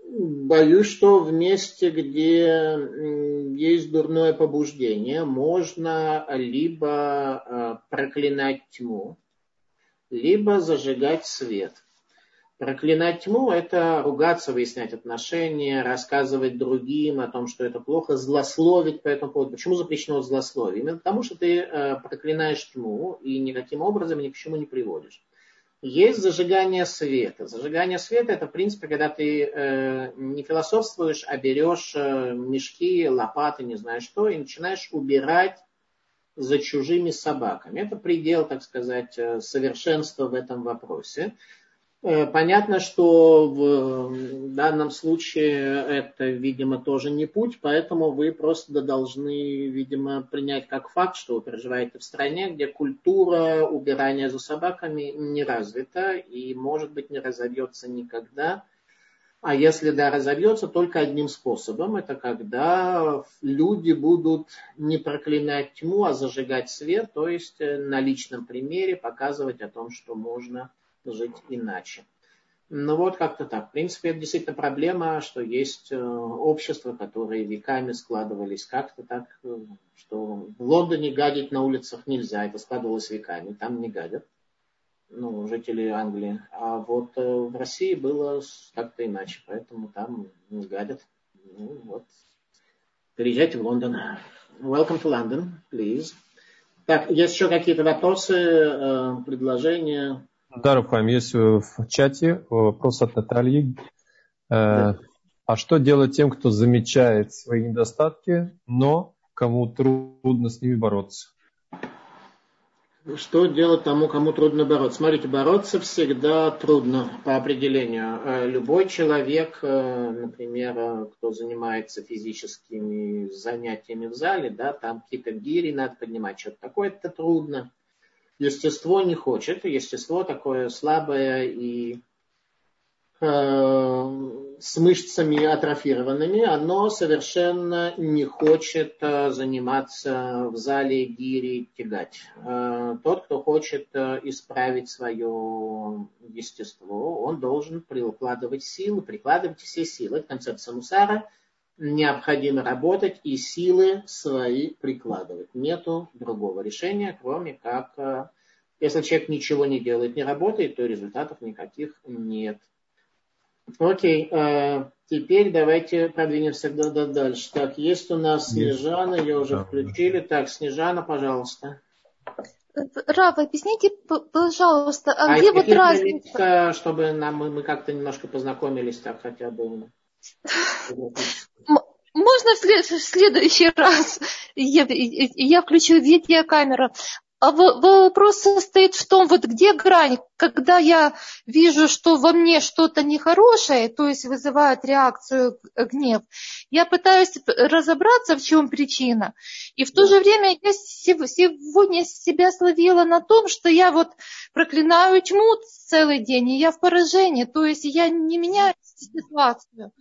Боюсь, что в месте, где есть дурное побуждение, можно либо э, проклинать тьму, либо зажигать свет. Проклинать тьму – это ругаться, выяснять отношения, рассказывать другим о том, что это плохо, злословить по этому поводу. Почему запрещено злословие? Именно потому, что ты э, проклинаешь тьму и никаким образом ни к чему не приводишь. Есть зажигание света. Зажигание света это, в принципе, когда ты э, не философствуешь, а берешь э, мешки, лопаты, не знаю что, и начинаешь убирать за чужими собаками. Это предел, так сказать, э, совершенства в этом вопросе. Э, Понятно, что в данном случае это, видимо, тоже не путь, поэтому вы просто должны, видимо, принять как факт, что вы проживаете в стране, где культура убирания за собаками не развита и, может быть, не разовьется никогда. А если да, разовьется только одним способом, это когда люди будут не проклинать тьму, а зажигать свет, то есть э, на личном примере показывать о том, что можно жить иначе. Ну вот как-то так. В принципе, это действительно проблема, что есть э, общества, которые веками складывались как-то так, э, что в Лондоне гадить на улицах нельзя, это складывалось веками, там не гадят, ну, жители Англии. А вот э, в России было как-то иначе, поэтому там не гадят. Ну вот. Переезжайте в Лондон. Welcome to London, please. Так, есть еще какие-то вопросы, предложения? Да, Рафаим, есть э, в чате вопрос от Натальи. Э, Да. А что делать тем, кто замечает свои недостатки, но кому трудно с ними бороться? Что делать тому, кому трудно бороться? Смотрите, бороться всегда трудно по определению. Э, Любой человек, э, например, э, кто занимается физическими занятиями в зале, да, там какие-то гири надо поднимать, что-то такое, это трудно. Естество не хочет, естество такое слабое и э, с мышцами атрофированными, оно совершенно не хочет э, заниматься в зале гири тягать. Э, Тот, кто хочет исправить свое естество, он должен прикладывать силы, прикладывать все силы. Концепция Мусара. Необходимо работать и силы свои прикладывать. Нету другого решения, кроме как, э, если человек ничего не делает, не работает, то результатов никаких нет. Окей, э, теперь давайте продвинемся да- да- дальше. Так, есть у нас Есть. Снежана, ее уже Да. включили. Так, Снежана, пожалуйста. Раф, объясните, пожалуйста, а, А где вот разница? границ, чтобы нам, мы, мы как-то немножко познакомились, так хотя бы. Можно в след- в следующий раз? Я, я включу видеокамеру. А вопрос состоит в том, вот где грань, когда я вижу, что во мне что-то нехорошее, то есть вызывает реакцию г- гнев, я пытаюсь разобраться, в чем причина. И в то же время я сегодня себя словила на том, что я вот проклинаю тьму целый день, и я в поражении, то есть я не меняюсь ситуацию.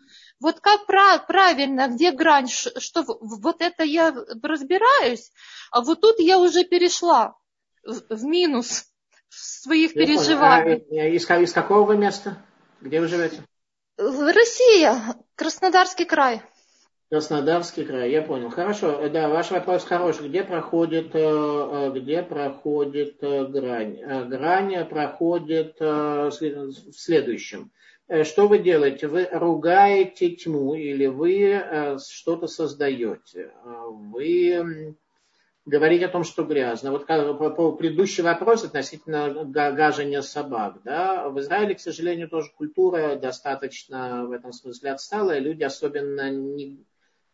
Вот как правильно, где грань, что вот это я разбираюсь, а вот тут я уже перешла в минус своих я переживаний. А, из, из какого вы места? Где вы живете? Россия, Краснодарский край. Краснодарский край, я понял. Хорошо, да, ваш вопрос хороший. Где проходит, э, э, где проходит э, грань? Грань проходит в следующем. Что вы делаете? Вы ругаете тьму или вы что-то создаете? Вы говорите о том, что грязно. Вот по предыдущий вопрос относительно гажения собак. Да? В Израиле, к сожалению, тоже культура достаточно в этом смысле отсталая. Люди особенно не,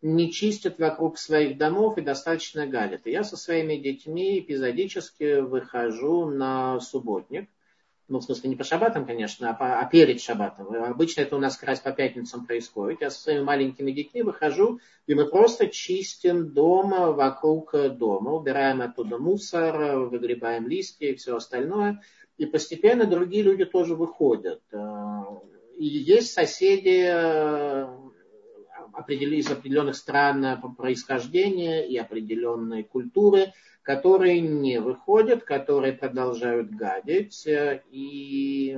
не чистят вокруг своих домов и достаточно галят. И я со своими детьми эпизодически выхожу на субботник. Ну, в смысле, не по шабатам, конечно, а, по, а перед шабатом. Обычно это у нас как раз по пятницам происходит. Я со своими маленькими детьми выхожу, и мы просто чистим дом вокруг дома. Убираем оттуда мусор, выгребаем листья и все остальное. И постепенно другие люди тоже выходят. И есть соседи, из определенных стран происхождения и определенной культуры, которые не выходят, которые продолжают гадить и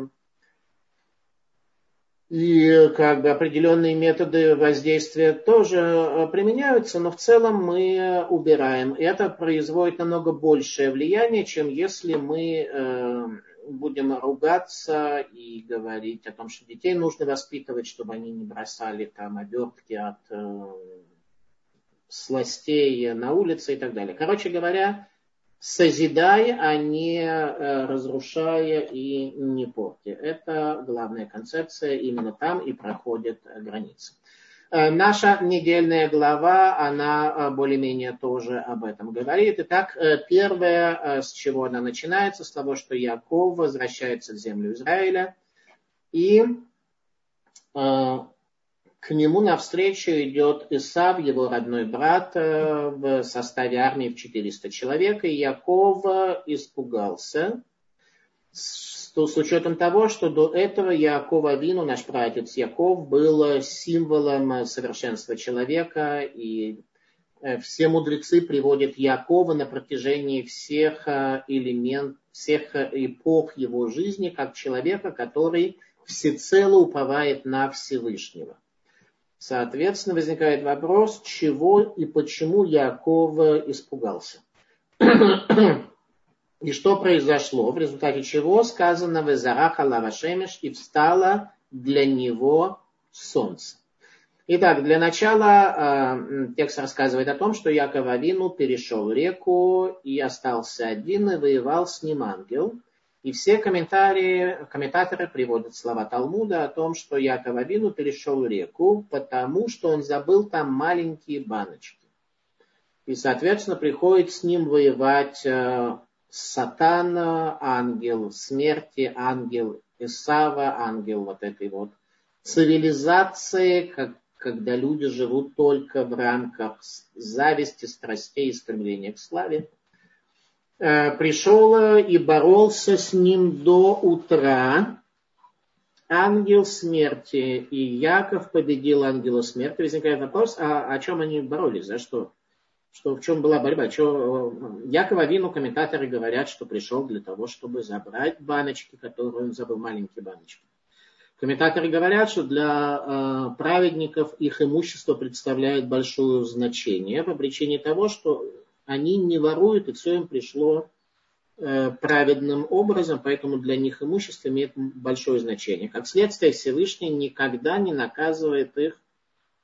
и как бы определенные методы воздействия тоже применяются, но в целом мы убираем. И это производит намного большее влияние, чем если мы э, будем ругаться и говорить о том, что детей нужно воспитывать, чтобы они не бросали там обертки от э, сластей на улице и так далее. Короче говоря, созидая, а не э, разрушая и не портя. Это главная концепция, именно там и проходит граница. Э, наша недельная глава, она э, более-менее тоже об этом говорит. Итак, э, первое, с чего она начинается, с того, что Яков возвращается в землю Израиля, и к нему навстречу идет Исав, его родной брат, в составе армии в 400 человек, и Яков испугался, что с учетом того, что до этого Якова Вину, наш прадед Яков, был символом совершенства человека, и э, все мудрецы приводят Якова на протяжении всех э, элементов, всех эпох его жизни, как человека, который всецело уповает на Всевышнего. Соответственно, возникает вопрос, чего и почему Яков испугался. И что произошло, в результате чего сказано в Изараха Лавашемеш и встало для него солнце. Итак, для начала э, текст рассказывает о том, что Яков Авину перешел реку и остался один, и воевал с ним ангел. И все комментарии, комментаторы приводят слова Талмуда о том, что Яков Авину перешел реку, потому что он забыл там маленькие баночки. И, соответственно, приходит с ним воевать э, Сатана, ангел смерти, ангел Исава, ангел вот этой вот цивилизации, как, когда люди живут только в рамках зависти, страстей и стремления к славе, э, пришел и боролся с ним до утра. Ангел смерти и Яков победил ангела смерти. Возникает вопрос, а о чем они боролись, за что? Что в чем была борьба. Что, э, Якова Вину комментаторы говорят, что пришел для того, чтобы забрать баночки, которые он забыл, маленькие баночки. Комментаторы говорят, что для э, праведников их имущество представляет большое значение по причине того, что они не воруют, и все им пришло э, праведным образом, поэтому для них имущество имеет большое значение. Как следствие, Всевышний никогда не наказывает их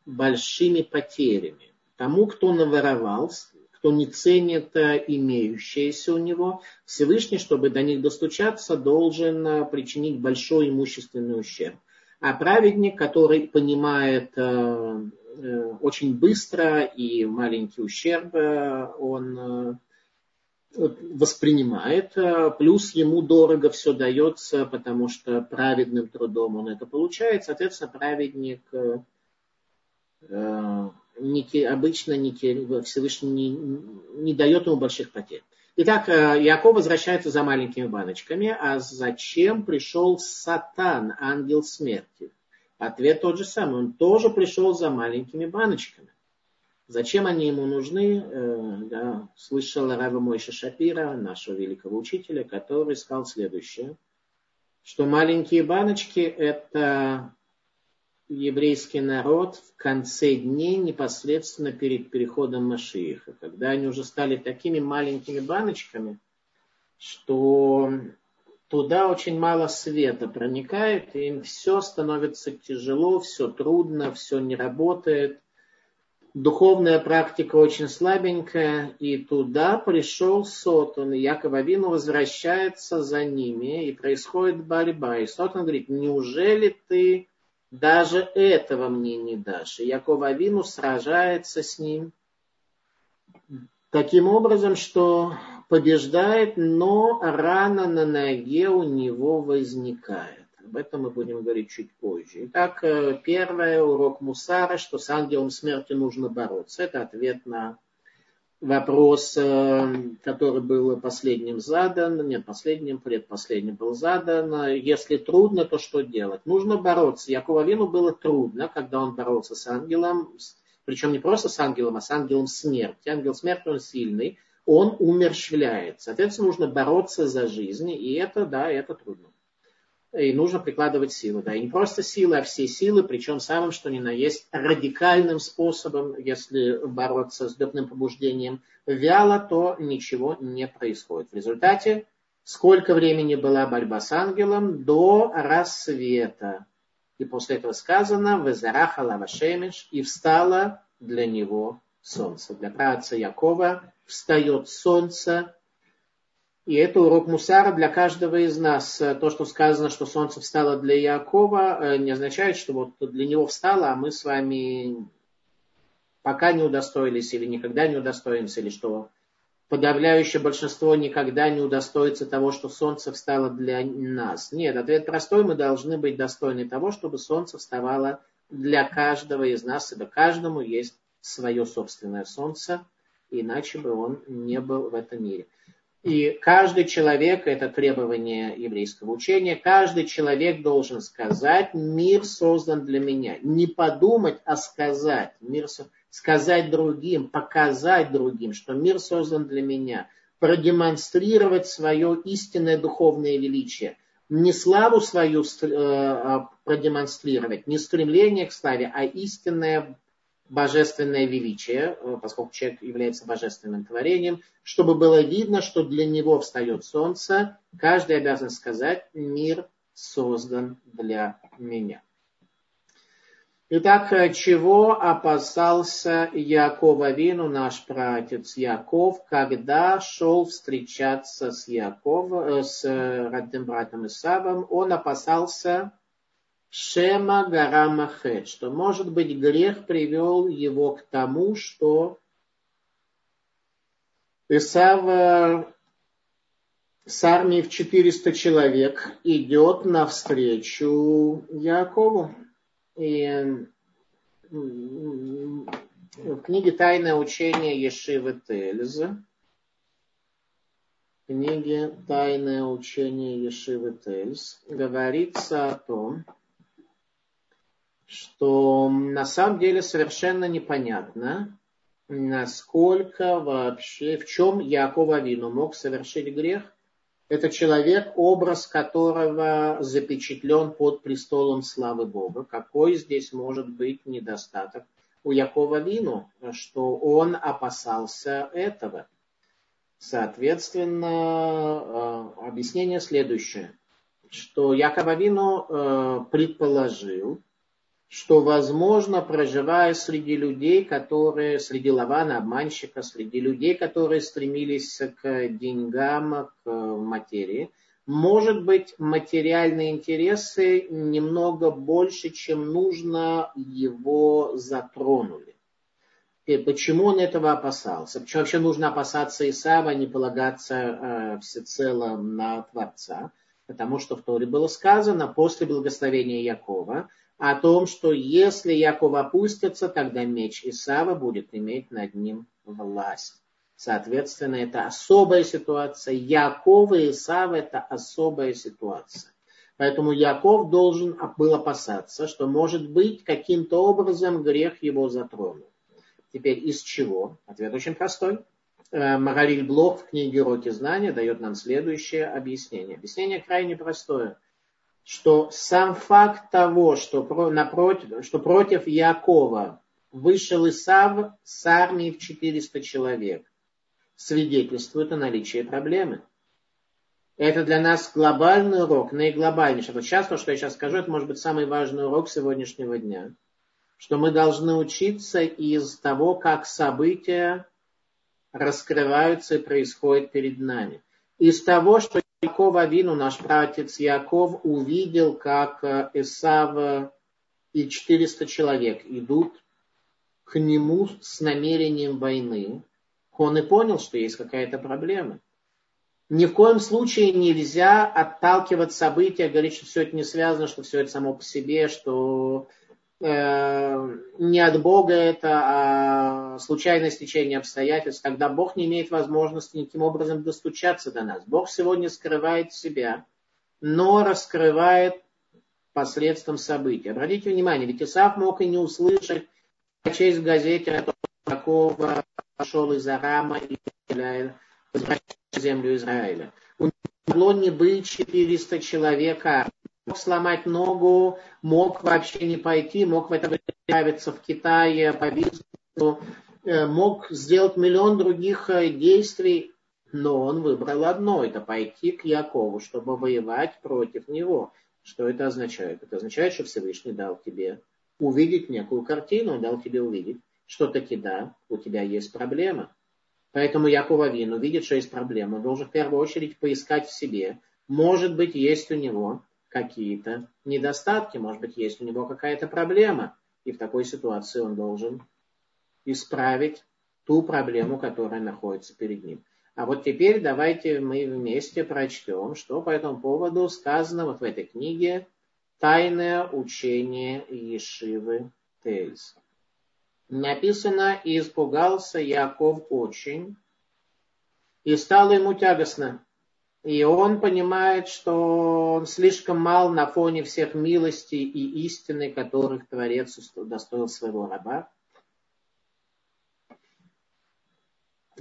большими потерями. Тому, кто наворовал, кто не ценит э, имеющееся у него, Всевышний, чтобы до них достучаться, должен э, причинить большой имущественный ущерб. А праведник, который понимает э, очень быстро и маленький ущерб, он воспринимает, плюс ему дорого все дается, потому что праведным трудом он это получает. Соответственно, праведник не, обычно не, Всевышний не, не дает ему больших потерь. Итак, э, Яков возвращается за маленькими баночками. А зачем пришел Сатан, ангел смерти? Ответ тот же самый. Он тоже пришел за маленькими баночками. Зачем они ему нужны? Э, да, слышал Рава Мойша Шапира, нашего великого учителя, который сказал следующее, что маленькие баночки – это еврейский народ в конце дней, непосредственно перед переходом Машииха, когда они уже стали такими маленькими баночками, что туда очень мало света проникает, и им все становится тяжело, все трудно, все не работает – духовная практика очень слабенькая, и туда пришел Сотон, и Яков Авину возвращается за ними, и происходит борьба. И Сотон говорит, неужели ты даже этого мне не дашь? И Яков Авину сражается с ним таким образом, что побеждает, но рана на ноге у него возникает. Об этом мы будем говорить чуть позже. Итак, э, первый урок Мусара, что с ангелом смерти нужно бороться. Это ответ на вопрос, э, который был последним задан, нет, последним, предпоследним был задан. Если трудно, то что делать? Нужно бороться. Якову было трудно, когда он боролся с ангелом, причем не просто с ангелом, а с ангелом смерти. Ангел смерти, он сильный, он умерщвляет. Соответственно, нужно бороться за жизнь, и это, да, это трудно и нужно прикладывать силы. Да, и не просто силы, а все силы, причем самым, что ни на есть, радикальным способом, если бороться с дурным побуждением вяло, то ничего не происходит. В результате, сколько времени была борьба с ангелом? До рассвета. И после этого сказано, «Везараха лавашемиш» и встало для него солнце. Для праца Якова встает солнце и это урок мусара для каждого из нас. То, что сказано, что солнце встало для Якова, э, не означает, что вот для него встало, а мы с вами пока не удостоились или никогда не удостоимся, или что подавляющее большинство никогда не удостоится того, что солнце встало для нас. Нет, ответ простой, мы должны быть достойны того, чтобы солнце вставало для каждого из нас, ибо каждому есть свое собственное солнце, иначе бы он не был в этом мире. И каждый человек, это требование еврейского учения, каждый человек должен сказать, мир создан для меня. Не подумать, а сказать. Мир, сказать другим, показать другим, что мир создан для меня. Продемонстрировать свое истинное духовное величие. Не славу свою э, а продемонстрировать, не стремление к славе, а истинное божественное величие, э, поскольку человек является божественным творением, чтобы было видно, что для него встает солнце, каждый обязан сказать, мир создан для меня. Итак, э, чего опасался Яков Авину, наш праотец Яков, когда шел встречаться с Яковом, э, с родным братом Исавом? Он опасался Шема Гарамахет, что, может быть, грех привел его к тому, что Исав с армией в 400 человек идет навстречу Якову. И в книге «Тайное учение Ешивы Тельза» книге «Тайное учение Ешивы Тельз» говорится о том, что на самом деле совершенно непонятно, насколько вообще, в чем Яков Авину мог совершить грех. Это человек, образ которого запечатлен под престолом славы Бога. Какой здесь может быть недостаток у Якова Вину, что он опасался этого. Соответственно, э, объяснение следующее, что Яков Авину э, предположил, что, возможно, проживая среди людей, которые, среди Лавана, обманщика, среди людей, которые стремились к деньгам, к материи, может быть, материальные интересы немного больше, чем нужно, его затронули. И почему он этого опасался? Почему вообще нужно опасаться Исава, а не полагаться э, всецело на Творца? Потому что в Торе было сказано, после благословения Якова – о том, что если Яков опустится, тогда меч Исава будет иметь над ним власть. Соответственно, это особая ситуация. Якова и Исава – это особая ситуация. Поэтому Яков должен был опасаться, что, может быть, каким-то образом грех его затронул. Теперь из чего? Ответ очень простой. Э, Маралиль Блок в книге «Уроки знания» дает нам следующее объяснение. Объяснение крайне простое, что сам факт того, что, напротив, что против Якова вышел Исав с армией в 400 человек, свидетельствует о наличии проблемы. Это для нас глобальный урок, наиглобальнейший. Вот сейчас то, что я сейчас скажу, это может быть самый важный урок сегодняшнего дня. Что мы должны учиться из того, как события раскрываются и происходят перед нами. Из того, что Яков Авину, наш пратец Яков, увидел, как Исав и 400 человек идут к нему с намерением войны, он и понял, что есть какая-то проблема. Ни в коем случае нельзя отталкивать события, говорить, что все это не связано, что все это само по себе, что э, не от Бога это, а случайное стечение обстоятельств, когда Бог не имеет возможности никаким образом достучаться до нас. Бог сегодня скрывает себя, но раскрывает посредством событий. Обратите внимание, ведь Исаак мог и не услышать честь в газете о том, какого пошел из Арама и возвращается в землю Израиля. У него могло не быть 400 человек, а мог сломать ногу, мог вообще не пойти, мог в это время отправиться в Китае по бизнесу, э, мог сделать миллион других э, действий, но он выбрал одно, это пойти к Якову, чтобы воевать против него. Что это означает? Это означает, что Всевышний дал тебе увидеть некую картину, дал тебе увидеть, что таки да, у тебя есть проблема. Поэтому Яков Авин увидит, что есть проблема, должен в первую очередь поискать в себе. Может быть, есть у него какие-то недостатки, может быть, есть у него какая-то проблема. И в такой ситуации он должен исправить ту проблему, которая находится перед ним. А вот теперь давайте мы вместе прочтем, что по этому поводу сказано вот в этой книге Тайное учение Ешивы Тейс. Написано, и испугался Яков очень, и стало ему тягостно. И он понимает, что он слишком мал на фоне всех милостей и истины, которых Творец достоил своего раба.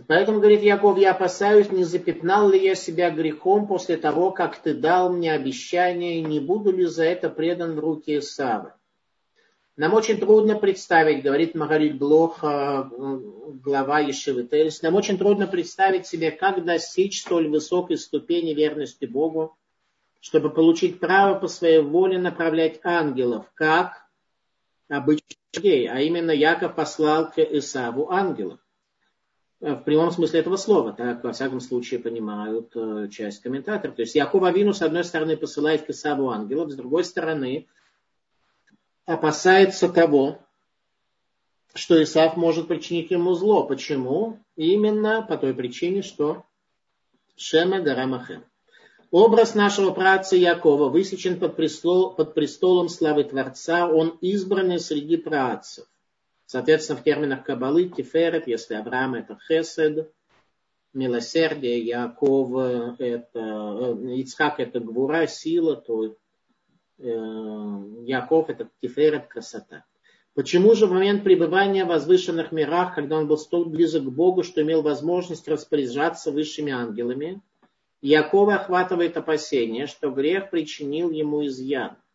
Поэтому, говорит Яков, я опасаюсь, не запятнал ли я себя грехом после того, как ты дал мне обещание, не буду ли за это предан в руки Исава. Нам очень трудно представить, говорит Магарит Блох, э, глава Ешивы Терес, нам очень трудно представить себе, как достичь столь высокой ступени верности Богу, чтобы получить право по своей воле направлять ангелов, как обычных людей, а именно Яков послал к Исаву ангелов. Э, в прямом смысле этого слова, так, во всяком случае, понимают э, часть комментаторов. То есть Яков Авину, с одной стороны, посылает к Исаву ангелов, с другой стороны, опасается того, что Исав может причинить ему зло. Почему? Именно по той причине, что Шема Гарамахем. Образ нашего праца Якова высечен под, престол, под престолом славы Творца. Он избранный среди працев. Соответственно, в терминах Кабалы Тиферет, если Авраам это Хесед, милосердие, Яков это, э, Ицхак это Гвура, сила, то Яков это Тиферет, красота. Почему же в момент пребывания в возвышенных мирах, когда он был столь близок к Богу, что имел возможность распоряжаться высшими ангелами, Якова охватывает опасение, что грех причинил ему изъян –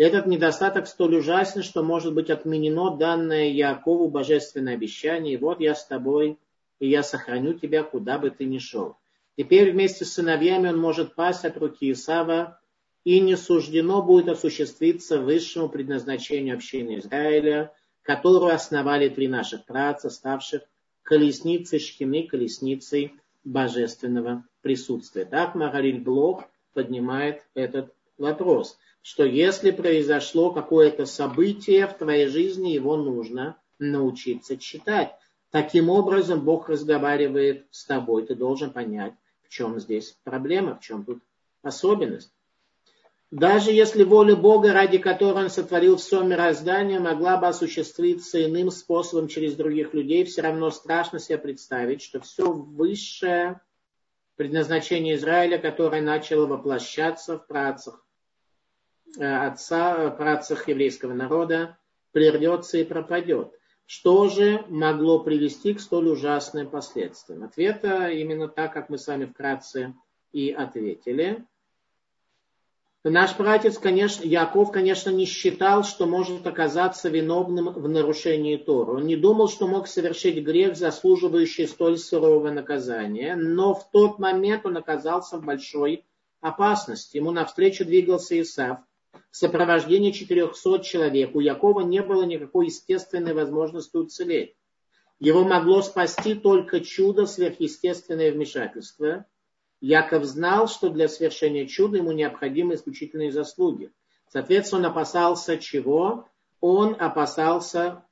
этот недостаток столь ужасен, что может быть отменено данное Якову божественное обещание. И вот я с тобой, и я сохраню тебя, куда бы ты ни шел. Теперь вместе с сыновьями он может пасть от руки Исава, и не суждено будет осуществиться высшему предназначению общины Израиля, которую основали три наших праца, ставших колесницей Шхины, колесницей божественного присутствия. Так Магариль Блох поднимает этот вопрос – что если произошло какое-то событие в твоей жизни, его нужно научиться читать. Таким образом, Бог разговаривает с тобой. Ты должен понять, в чем здесь проблема, в чем тут особенность. Даже если воля Бога, ради которой Он сотворил все мироздание, могла бы осуществиться иным способом через других людей, все равно страшно себе представить, что все высшее предназначение Израиля, которое начало воплощаться в працах, отца, працах еврейского народа, прервется и пропадет. Что же могло привести к столь ужасным последствиям? Ответ именно так, как мы с вами вкратце и ответили. Наш братец, конечно, Яков, конечно, не считал, что может оказаться виновным в нарушении Торы. Он не думал, что мог совершить грех, заслуживающий столь сурового наказания. Но в тот момент он оказался в большой опасности. Ему навстречу двигался Исав в сопровождении 400 человек. У Якова не было никакой естественной возможности уцелеть. Его могло спасти только чудо, сверхъестественное вмешательство – Яков знал, что для совершения чуда ему необходимы исключительные заслуги. Соответственно, он опасался чего? Он опасался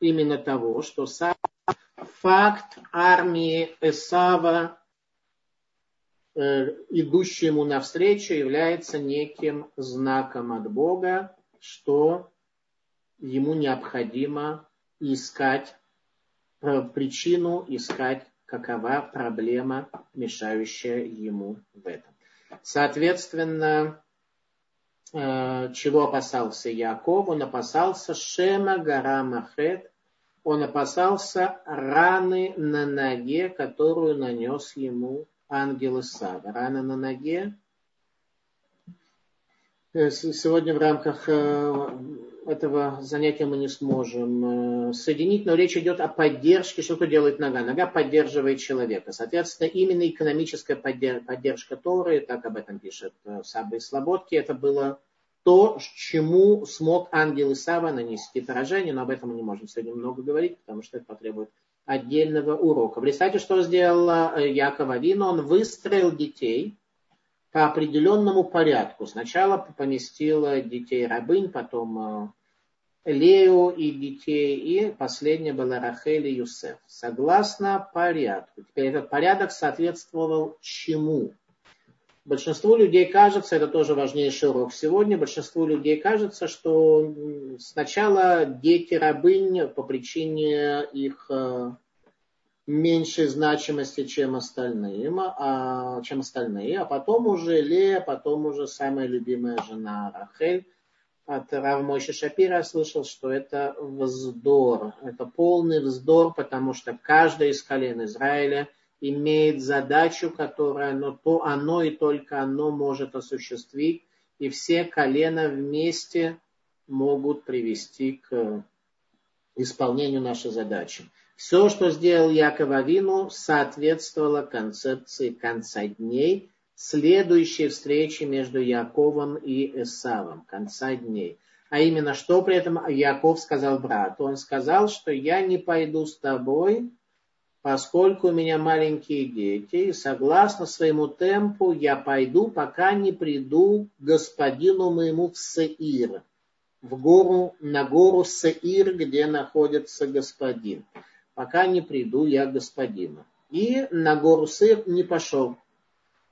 именно того, что сам факт армии Эсава, э, идущей ему навстречу, является неким знаком от Бога, что ему необходимо искать э, причину, искать какова проблема, мешающая ему в этом. Соответственно, э, чего опасался Яков? Он опасался Шема Гара Махет, он опасался раны на ноге, которую нанес ему ангел Исава. Рана на ноге. Э, сегодня в рамках э, этого занятия мы не сможем э, соединить, но речь идет о поддержке, что-то делает нога. Нога поддерживает человека. Соответственно, именно экономическая поддержка Торы, так об этом пишет э, Саба Слободки, это было то, чему смог ангел Исава нанести поражение, но об этом мы не можем сегодня много говорить, потому что это потребует отдельного урока. Представьте, что сделал э, Яков Авин, он выстроил детей по определенному порядку. Сначала поместил детей рабынь, потом Лео и детей, и последняя была Рахель и Юсеф. Согласно порядку. Теперь этот порядок соответствовал чему? Большинству людей кажется, это тоже важнейший урок сегодня, большинству людей кажется, что сначала дети рабынь по причине их э, меньшей значимости, чем остальные, а, чем остальные, а потом уже Лея, потом уже самая любимая жена Рахель, от Равмойши Шапира слышал, что это вздор. Это полный вздор, потому что каждое из колен Израиля имеет задачу, которая оно, то оно и только оно может осуществить. И все колена вместе могут привести к исполнению нашей задачи. Все, что сделал Яков Авину, соответствовало концепции конца дней – следующей встречи между Яковом и Исавом, конца дней. А именно, что при этом Яков сказал брату? Он сказал, что я не пойду с тобой, поскольку у меня маленькие дети, и согласно своему темпу я пойду, пока не приду к господину моему в Сеир, в гору, на гору Сеир, где находится господин. Пока не приду я к господину. И на гору Сеир не пошел.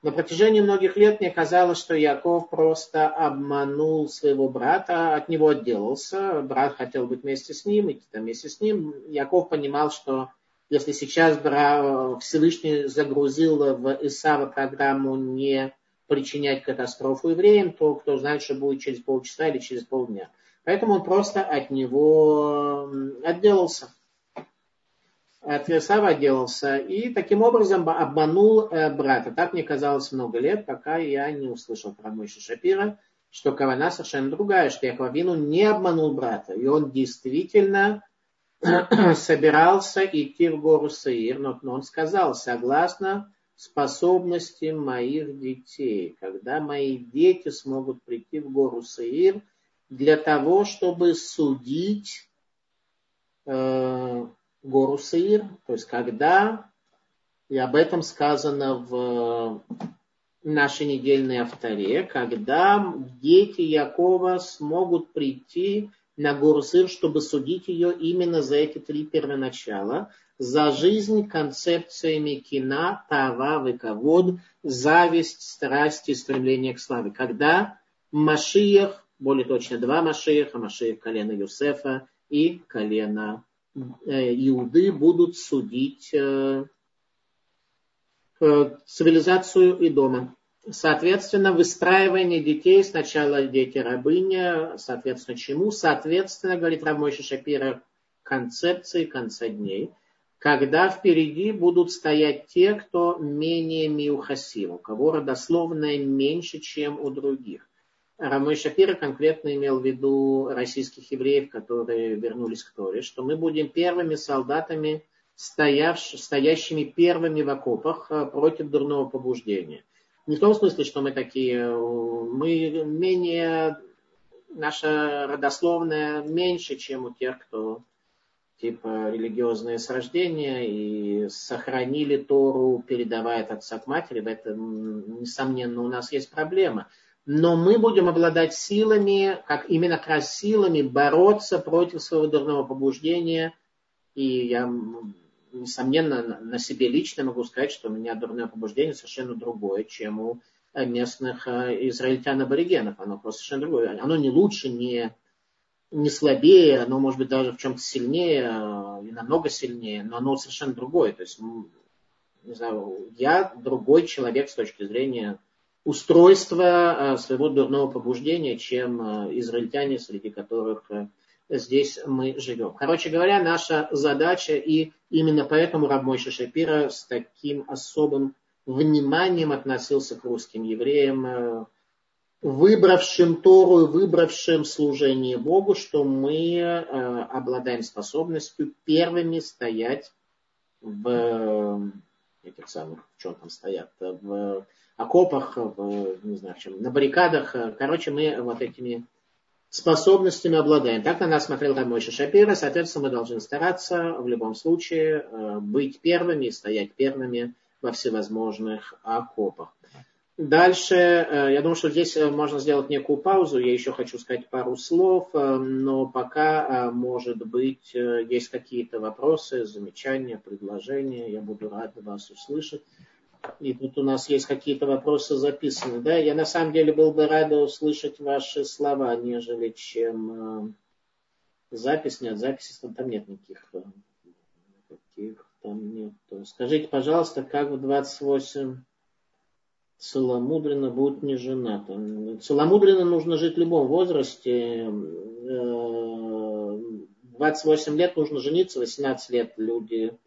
На протяжении многих лет мне казалось, что Яков просто обманул своего брата, от него отделался. Брат хотел быть вместе с ним, идти там вместе с ним. Яков понимал, что если сейчас Всевышний загрузил в Исава программу не причинять катастрофу евреям, то кто знает, что будет через полчаса или через полдня. Поэтому он просто от него отделался от Исава отделался и таким образом обманул э, брата. Так мне казалось много лет, пока я не услышал про Мойши Шапира, что Кавана совершенно другая, что Яковину не обманул брата. И он действительно (clears throat) собирался идти в гору Саир, но он сказал, согласно способности моих детей, когда мои дети смогут прийти в гору Саир для того, чтобы судить э, гору Саир, то есть когда, и об этом сказано в нашей недельной авторе, когда дети Якова смогут прийти на гору Сыр, чтобы судить ее именно за эти три первоначала, за жизнь концепциями кина, тава, выковод, зависть, страсть и стремление к славе. Когда Машиях, более точно два Машиеха, Машиях колена Юсефа и колена Э, иуды будут судить э, цивилизацию и дома. Соответственно, выстраивание детей, сначала дети рабыня, соответственно, чему? Соответственно, говорит Рамойша Шапира, концепции конца дней, когда впереди будут стоять те, кто менее миухасим, у кого родословная меньше, чем у других. Рамой Шапира конкретно имел в виду российских евреев, которые вернулись к Торе, что мы будем первыми солдатами, стоящими первыми в окопах э, против дурного побуждения – не в том смысле, что мы такие, мы менее, наша родословная меньше, чем у тех, кто типа религиозные с рождения и сохранили Тору, передавая от отца к матери. В этом, несомненно, у нас есть проблема. Но мы будем обладать силами, как именно как раз силами, бороться против своего дурного побуждения. И я несомненно, на себе лично могу сказать, что у меня дурное побуждение совершенно другое, чем у местных э, израильтян-аборигенов. Оно просто совершенно другое. Оно не лучше, не, не слабее, оно может быть даже в чем-то сильнее, э, и намного сильнее, но оно совершенно другое. То есть, не знаю, я другой человек с точки зрения устройства э, своего дурного побуждения, чем израильтяне, среди которых здесь мы живем. Короче говоря, наша задача, и именно поэтому Рабмойша Шапира с таким особым вниманием относился к русским евреям, э, выбравшим Тору, выбравшим служение Богу, что мы э, обладаем способностью первыми стоять в этих самых, в чем там стоят, в окопах, в, не знаю, в чем, на баррикадах. Короче, мы вот этими способностями обладаем. Так на нас смотрел Рамойша Шапира, соответственно, мы должны стараться в любом случае э, быть первыми, стоять первыми во всевозможных окопах. Дальше, э, я думаю, что здесь э, можно сделать некую паузу. Я еще хочу сказать пару слов, но пока, может быть, есть какие-то вопросы, замечания, предложения. Я буду рад вас услышать. И тут у нас есть какие-то вопросы записаны. Да, я на самом деле был бы рад услышать ваши слова, нежели чем э, запись. Нет, записи там, там нет никаких. Э, никаких там нет. Скажите, пожалуйста, как в 28 целомудренно будет не женатым? Целомудренно нужно жить в любом возрасте. 28 э, лет нужно жениться, 18 лет люди Э,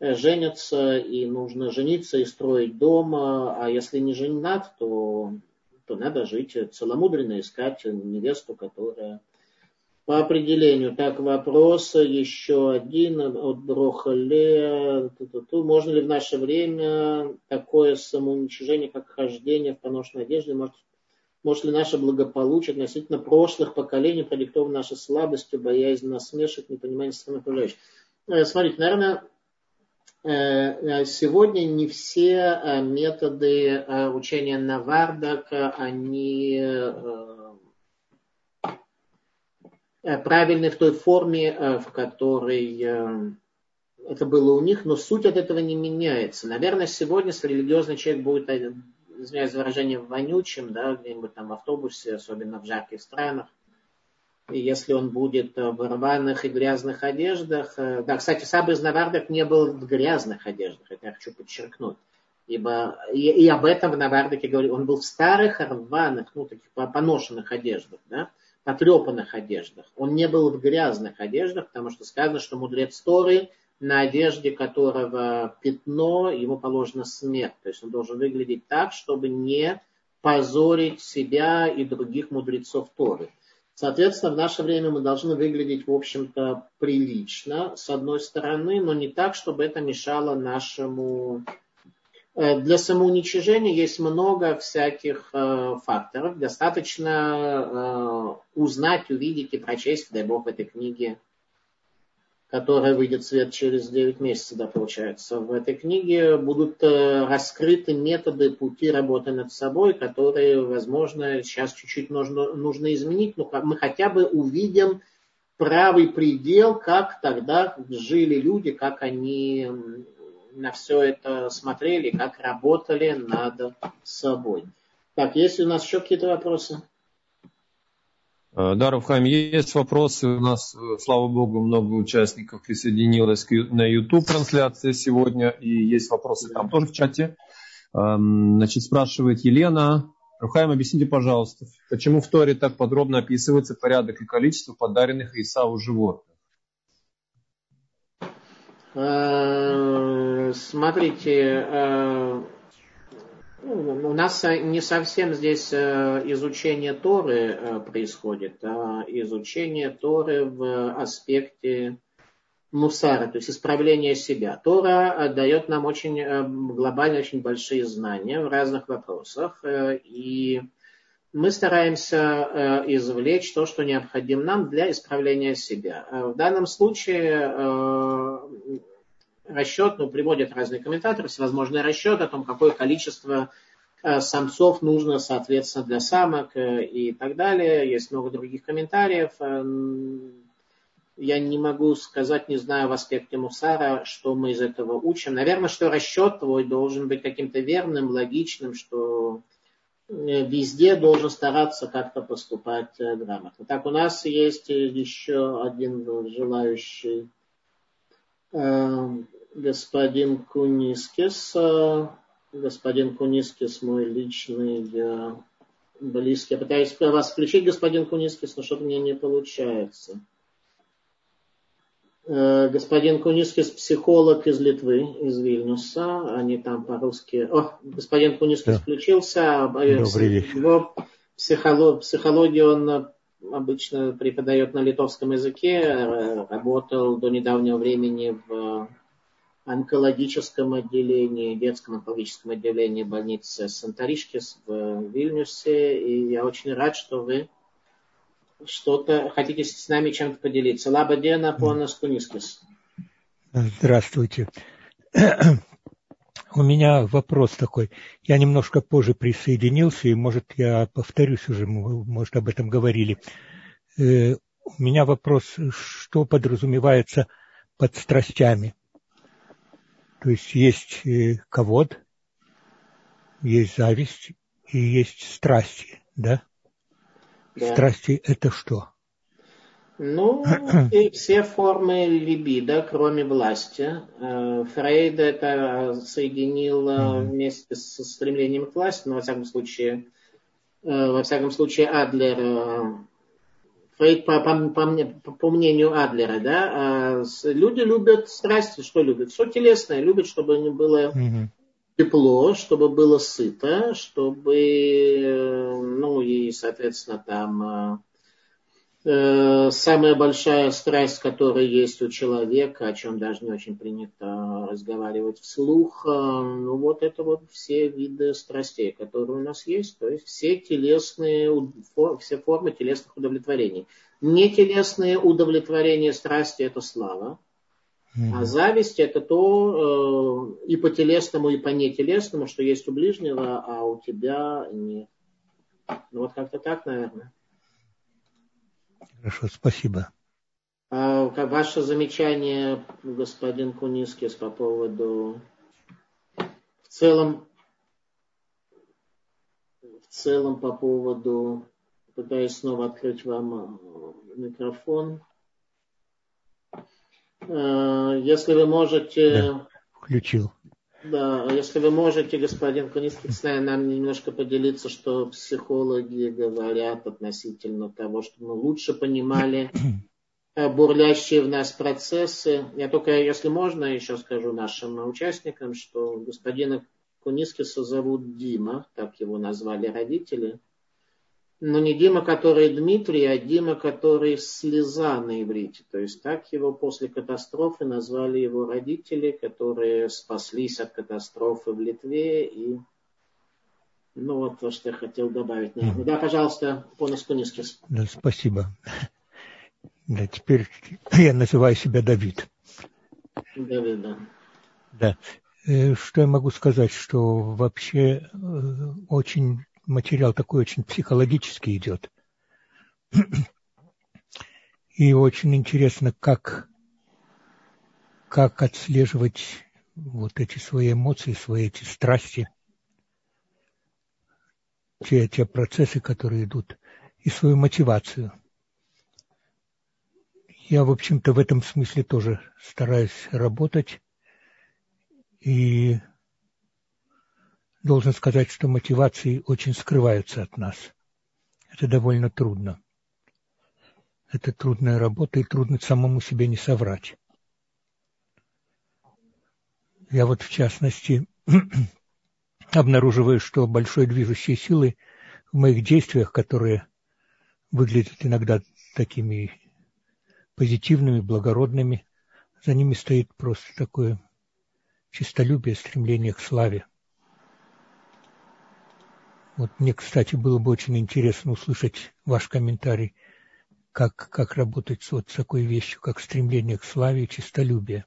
женятся, и нужно жениться и строить дом, а если не женат, то, то надо жить целомудренно, искать невесту, которая по определению. Так, вопрос еще один от Брохале. Можно ли в наше время такое самоуничижение, как хождение в поношенной одежде, может, может ли наше благополучие относительно прошлых поколений продиктовано нашей слабостью, боязнь насмешек, непонимание страны окружающих? Э, смотрите, наверное, Э, э, сегодня не все э, методы учения Навардак, они правильны в той форме, в которой это было у них, но суть от этого не меняется. Наверное, сегодня, религиозный человек будет, извиняюсь за выражение, вонючим, да, где-нибудь там в автобусе, особенно в жарких странах, если он будет э, в рваных и грязных одеждах. Э, да, кстати, сам из Навардок не был в грязных одеждах, это я хочу подчеркнуть. Ибо и, и об этом в Навардоке говорю, он был в старых рваных, ну, таких поношенных одеждах, да, потрепанных одеждах. Он не был в грязных одеждах, потому что сказано, что мудрец Торы, на одежде которого пятно, ему положена смерть. То есть он должен выглядеть так, чтобы не позорить себя и других мудрецов Торы. Соответственно, в наше время мы должны выглядеть, в общем-то, прилично, с одной стороны, но не так, чтобы это мешало нашему... Э, для самоуничижения есть много всяких э, факторов. Достаточно э, узнать, увидеть и прочесть, дай бог, в этой книге которая выйдет в свет через 9 месяцев, да, получается. В этой книге будут э, раскрыты методы пути работы над собой, которые, возможно, сейчас чуть-чуть нужно, нужно изменить, но мы хотя бы увидим правый предел, как тогда жили люди, как они на все это смотрели, как работали над собой. Так, есть у нас еще какие-то вопросы? Э, да, Равхайм, есть вопросы. У нас, э, слава богу, много участников присоединилось на YouTube трансляции сегодня. И есть вопросы там тоже в чате. Значит, спрашивает Елена. Рухаем, объясните, пожалуйста, почему в Торе так подробно описывается порядок и количество подаренных Исаву животных? Э, смотрите, у нас не совсем здесь э, изучение Торы происходит, а изучение Торы в аспекте мусара, то есть исправления себя. Тора дает нам очень глобально, очень большие знания в разных вопросах, и мы стараемся извлечь то, что необходимо нам для исправления себя. В данном случае расчет, ну, приводят разные комментаторы, всевозможные расчеты о том, какое количество э, самцов нужно, соответственно, для самок э, и так далее. Есть много других комментариев. Э, я не могу сказать, не знаю в аспекте Мусара, что мы из этого учим. Наверное, что расчет твой должен быть каким-то верным, логичным, что везде должен стараться как-то поступать грамотно. Так, у нас есть еще один желающий господин Кунискис. Господин Кунискис мой личный близкий. Я пытаюсь вас включить, господин Кунискис, но что-то мне не получается. Э, господин Кунискис психолог из Литвы, из Вильнюса. Они там по-русски... О, господин Кунискис да. включился. Добрый вечер. Его психолог, психологию он обычно преподает на литовском языке. Работал до недавнего времени в онкологическом отделении, детском онкологическом отделении больницы Санторишкис в Вильнюсе. И я очень рад, что вы что-то хотите с нами чем-то поделиться. Лабадена понас кунискис. Здравствуйте. У меня вопрос такой. Я немножко позже присоединился, и, может, я повторюсь уже, может, об этом говорили. Э, у меня вопрос, что подразумевается под страстями? То есть есть э, ковод, есть зависть и есть страсти, да? да. Страсти это что? Ну, (clears throat) и все формы либидо, кроме власти. Э, Фрейд это соединил вместе со стремлением к власти, но во всяком случае, э, во всяком случае Адлер по, по, по, по мнению Адлера, да, а люди любят страсти, что любят? Все телесное, любят, чтобы не было угу. тепло, чтобы было сыто, чтобы, э, ну и, соответственно, там Э, самая большая страсть, которая есть у человека, о чем даже не очень принято разговаривать вслух, э, ну вот это вот все виды страстей, которые у нас есть, то есть все телесные, все формы телесных удовлетворений. Не телесные удовлетворения страсти – это слава, а зависть – это то э, и по телесному, и по нетелесному, что есть у ближнего, а у тебя нет. Ну вот как-то так, наверное. Хорошо, спасибо. А ваше замечание, господин Кунискис, по поводу в целом в целом по поводу пытаюсь снова открыть вам э, микрофон. Э, если вы можете... Да, включил. Да, если вы можете, господин Кунистик, с нам немножко поделиться, что психологи говорят относительно того, что мы лучше понимали э, бурлящие в нас процессы. Я только, если можно, еще скажу нашим участникам, что господина Кунискиса зовут Дима, так его назвали родители – но не Дима, который Дмитрий, а Дима, который слеза на иврите. То есть так его после катастрофы назвали его родители, которые спаслись от катастрофы в Литве. И ну вот то, что я хотел добавить. Наверное. Да, пожалуйста, Понос Кунискис. Да, спасибо. Да, теперь я называю себя Давид. Давид, да. Да. Э, что я могу сказать, что вообще э, очень материал такой очень психологический идет. И очень интересно, как, как отслеживать вот эти свои эмоции, свои эти страсти, те, те процессы, которые идут, и свою мотивацию. Я, в общем-то, в этом смысле тоже стараюсь работать и должен сказать, что мотивации очень скрываются от нас. Это довольно трудно. Это трудная работа, и трудно самому себе не соврать. Я вот, в частности, (clears throat) обнаруживаю, что большой движущей силой в моих действиях, которые выглядят иногда такими позитивными, благородными, за ними стоит просто такое чистолюбие, стремление к славе. Вот мне, кстати, было бы очень интересно услышать ваш комментарий, как, как работать с вот такой вещью, как стремление к славе и чистолюбие.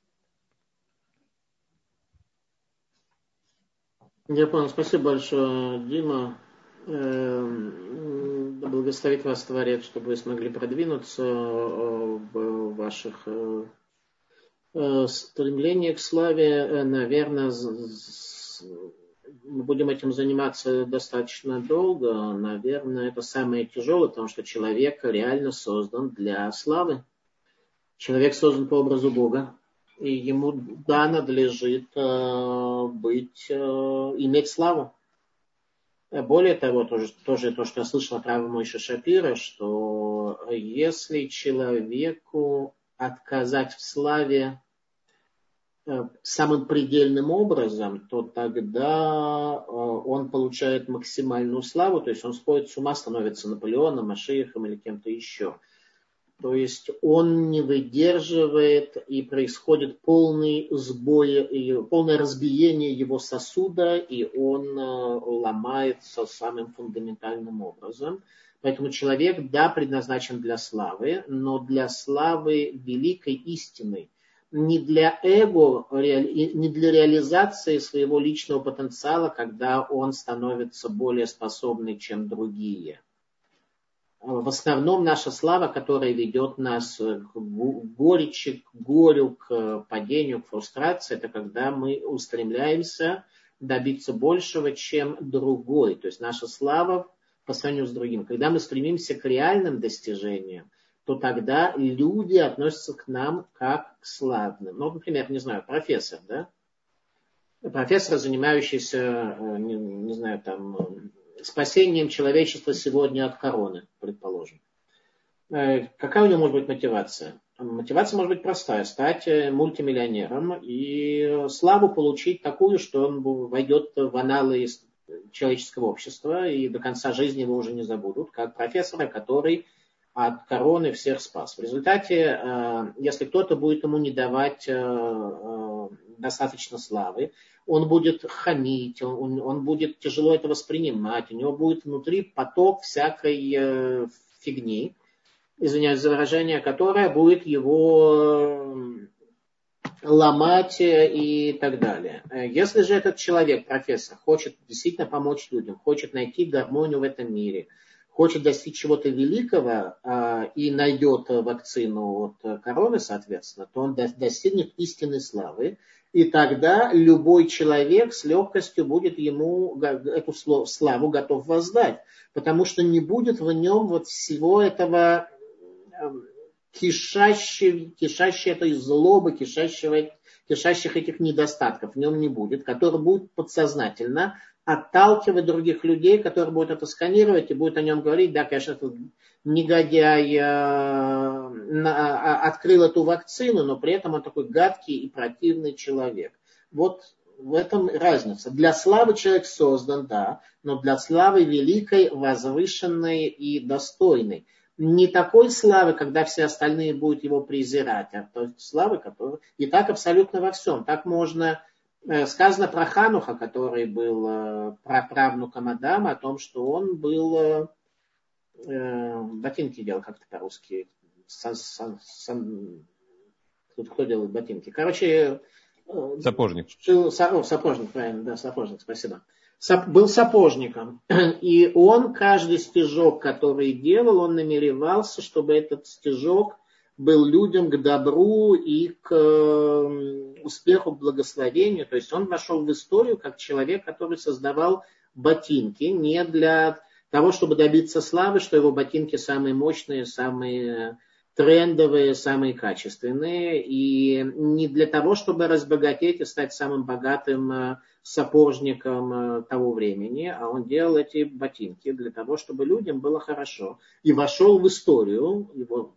Я понял. Спасибо большое, Дима. Эм, благословит вас Творец, чтобы вы смогли продвинуться э, в ваших э, э, стремлениях к славе. Наверное, мы будем этим заниматься достаточно долго. Наверное, это самое тяжелое, потому что человек реально создан для славы. Человек создан по образу Бога и ему да надлежит э, быть, э, иметь славу. Более того, тоже, тоже то, что я слышал от Рава Мойши Шапира, что если человеку отказать в славе самым предельным образом, то тогда э, он получает максимальную славу, то есть он сходит с ума, становится Наполеоном, Машиихом или кем-то еще – то есть он не выдерживает и происходит полный сбой, полное разбиение его сосуда, и он э, ломается самым фундаментальным образом. Поэтому человек, да, предназначен для славы, но для славы великой истины. Не для эго, не для реализации своего личного потенциала, когда он становится более способный, чем другие – в основном наша слава, которая ведет нас к горечи, к горю, к падению, к фрустрации, это когда мы устремляемся добиться большего, чем другой. То есть наша слава по сравнению с другим. Когда мы стремимся к реальным достижениям, то тогда люди относятся к нам как к славным. Ну, например, не знаю, профессор, да? Профессор, занимающийся, э, не, не знаю, там, спасением человечества сегодня от короны, предположим. Э, какая у него может быть мотивация? Мотивация может быть простая. Стать э, мультимиллионером и славу получить такую, что он войдет в аналы человеческого общества и до конца жизни его уже не забудут, как профессора, который от короны всех спас. В результате, э, если кто-то будет ему не давать достаточно славы, он будет хамить, он, он будет тяжело это воспринимать, у него будет внутри поток всякой э, фигни, извиняюсь за выражение, которое будет его э, ломать э, и так далее. Если же этот человек, профессор, хочет действительно помочь людям, хочет найти гармонию в этом мире, хочет достичь чего-то великого а, и найдет вакцину от короны, соответственно, то он достигнет истинной славы, и тогда любой человек с легкостью будет ему эту славу готов воздать. Потому что не будет в нем вот всего этого эм, кишащей, кишащей этой злобы, кишащего, кишащих этих недостатков в нем не будет, который будет подсознательно отталкивать других людей, которые будут это сканировать и будут о нем говорить, да, конечно, это негодяй э, а, открыл эту вакцину, но при этом он такой гадкий и противный человек. Вот в этом разница. Для славы человек создан, да, но для славы великой, возвышенной и достойной. Не такой славы, когда все остальные будут его презирать, а той славы, которая... И так абсолютно во всем. Так можно сказано про Хануха, который был э, правнуком Адама, о том, что он был э, э ботинки делал как-то по-русски. Сан, сан, сан, кто делает ботинки? Короче, сапожник. Жил, о, сапожник, правильно, да, сапожник, спасибо. Сап, был сапожником. (clears throat) И он каждый стежок, который делал, он намеревался, чтобы этот стежок был людям к добру и к успеху, к благословению. То есть он вошел в историю как человек, который создавал ботинки не для того, чтобы добиться славы, что его ботинки самые мощные, самые трендовые, самые качественные. И не для того, чтобы разбогатеть и стать самым богатым э, сапожником э, того времени, а он делал эти ботинки для того, чтобы людям было хорошо. И вошел в историю, его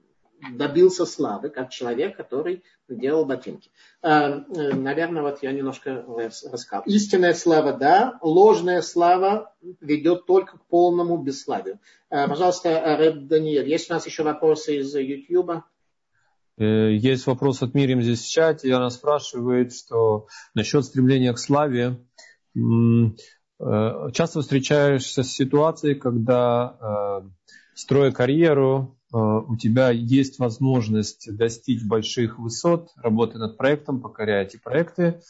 добился славы, как человек, который делал ботинки. А, э, наверное, вот я немножко рассказал. Истинная слава, да, ложная слава ведет только к полному бесславию. А, пожалуйста, Рэб Даниэль, есть у нас еще вопросы из? Э, есть вопрос от Мирим здесь в чате, она спрашивает, что насчет стремления к славе. Э, часто встречаешься с ситуацией, когда, строя карьеру, Э, у тебя есть возможность достичь больших высот, работая над проектом, покоряя эти проекты,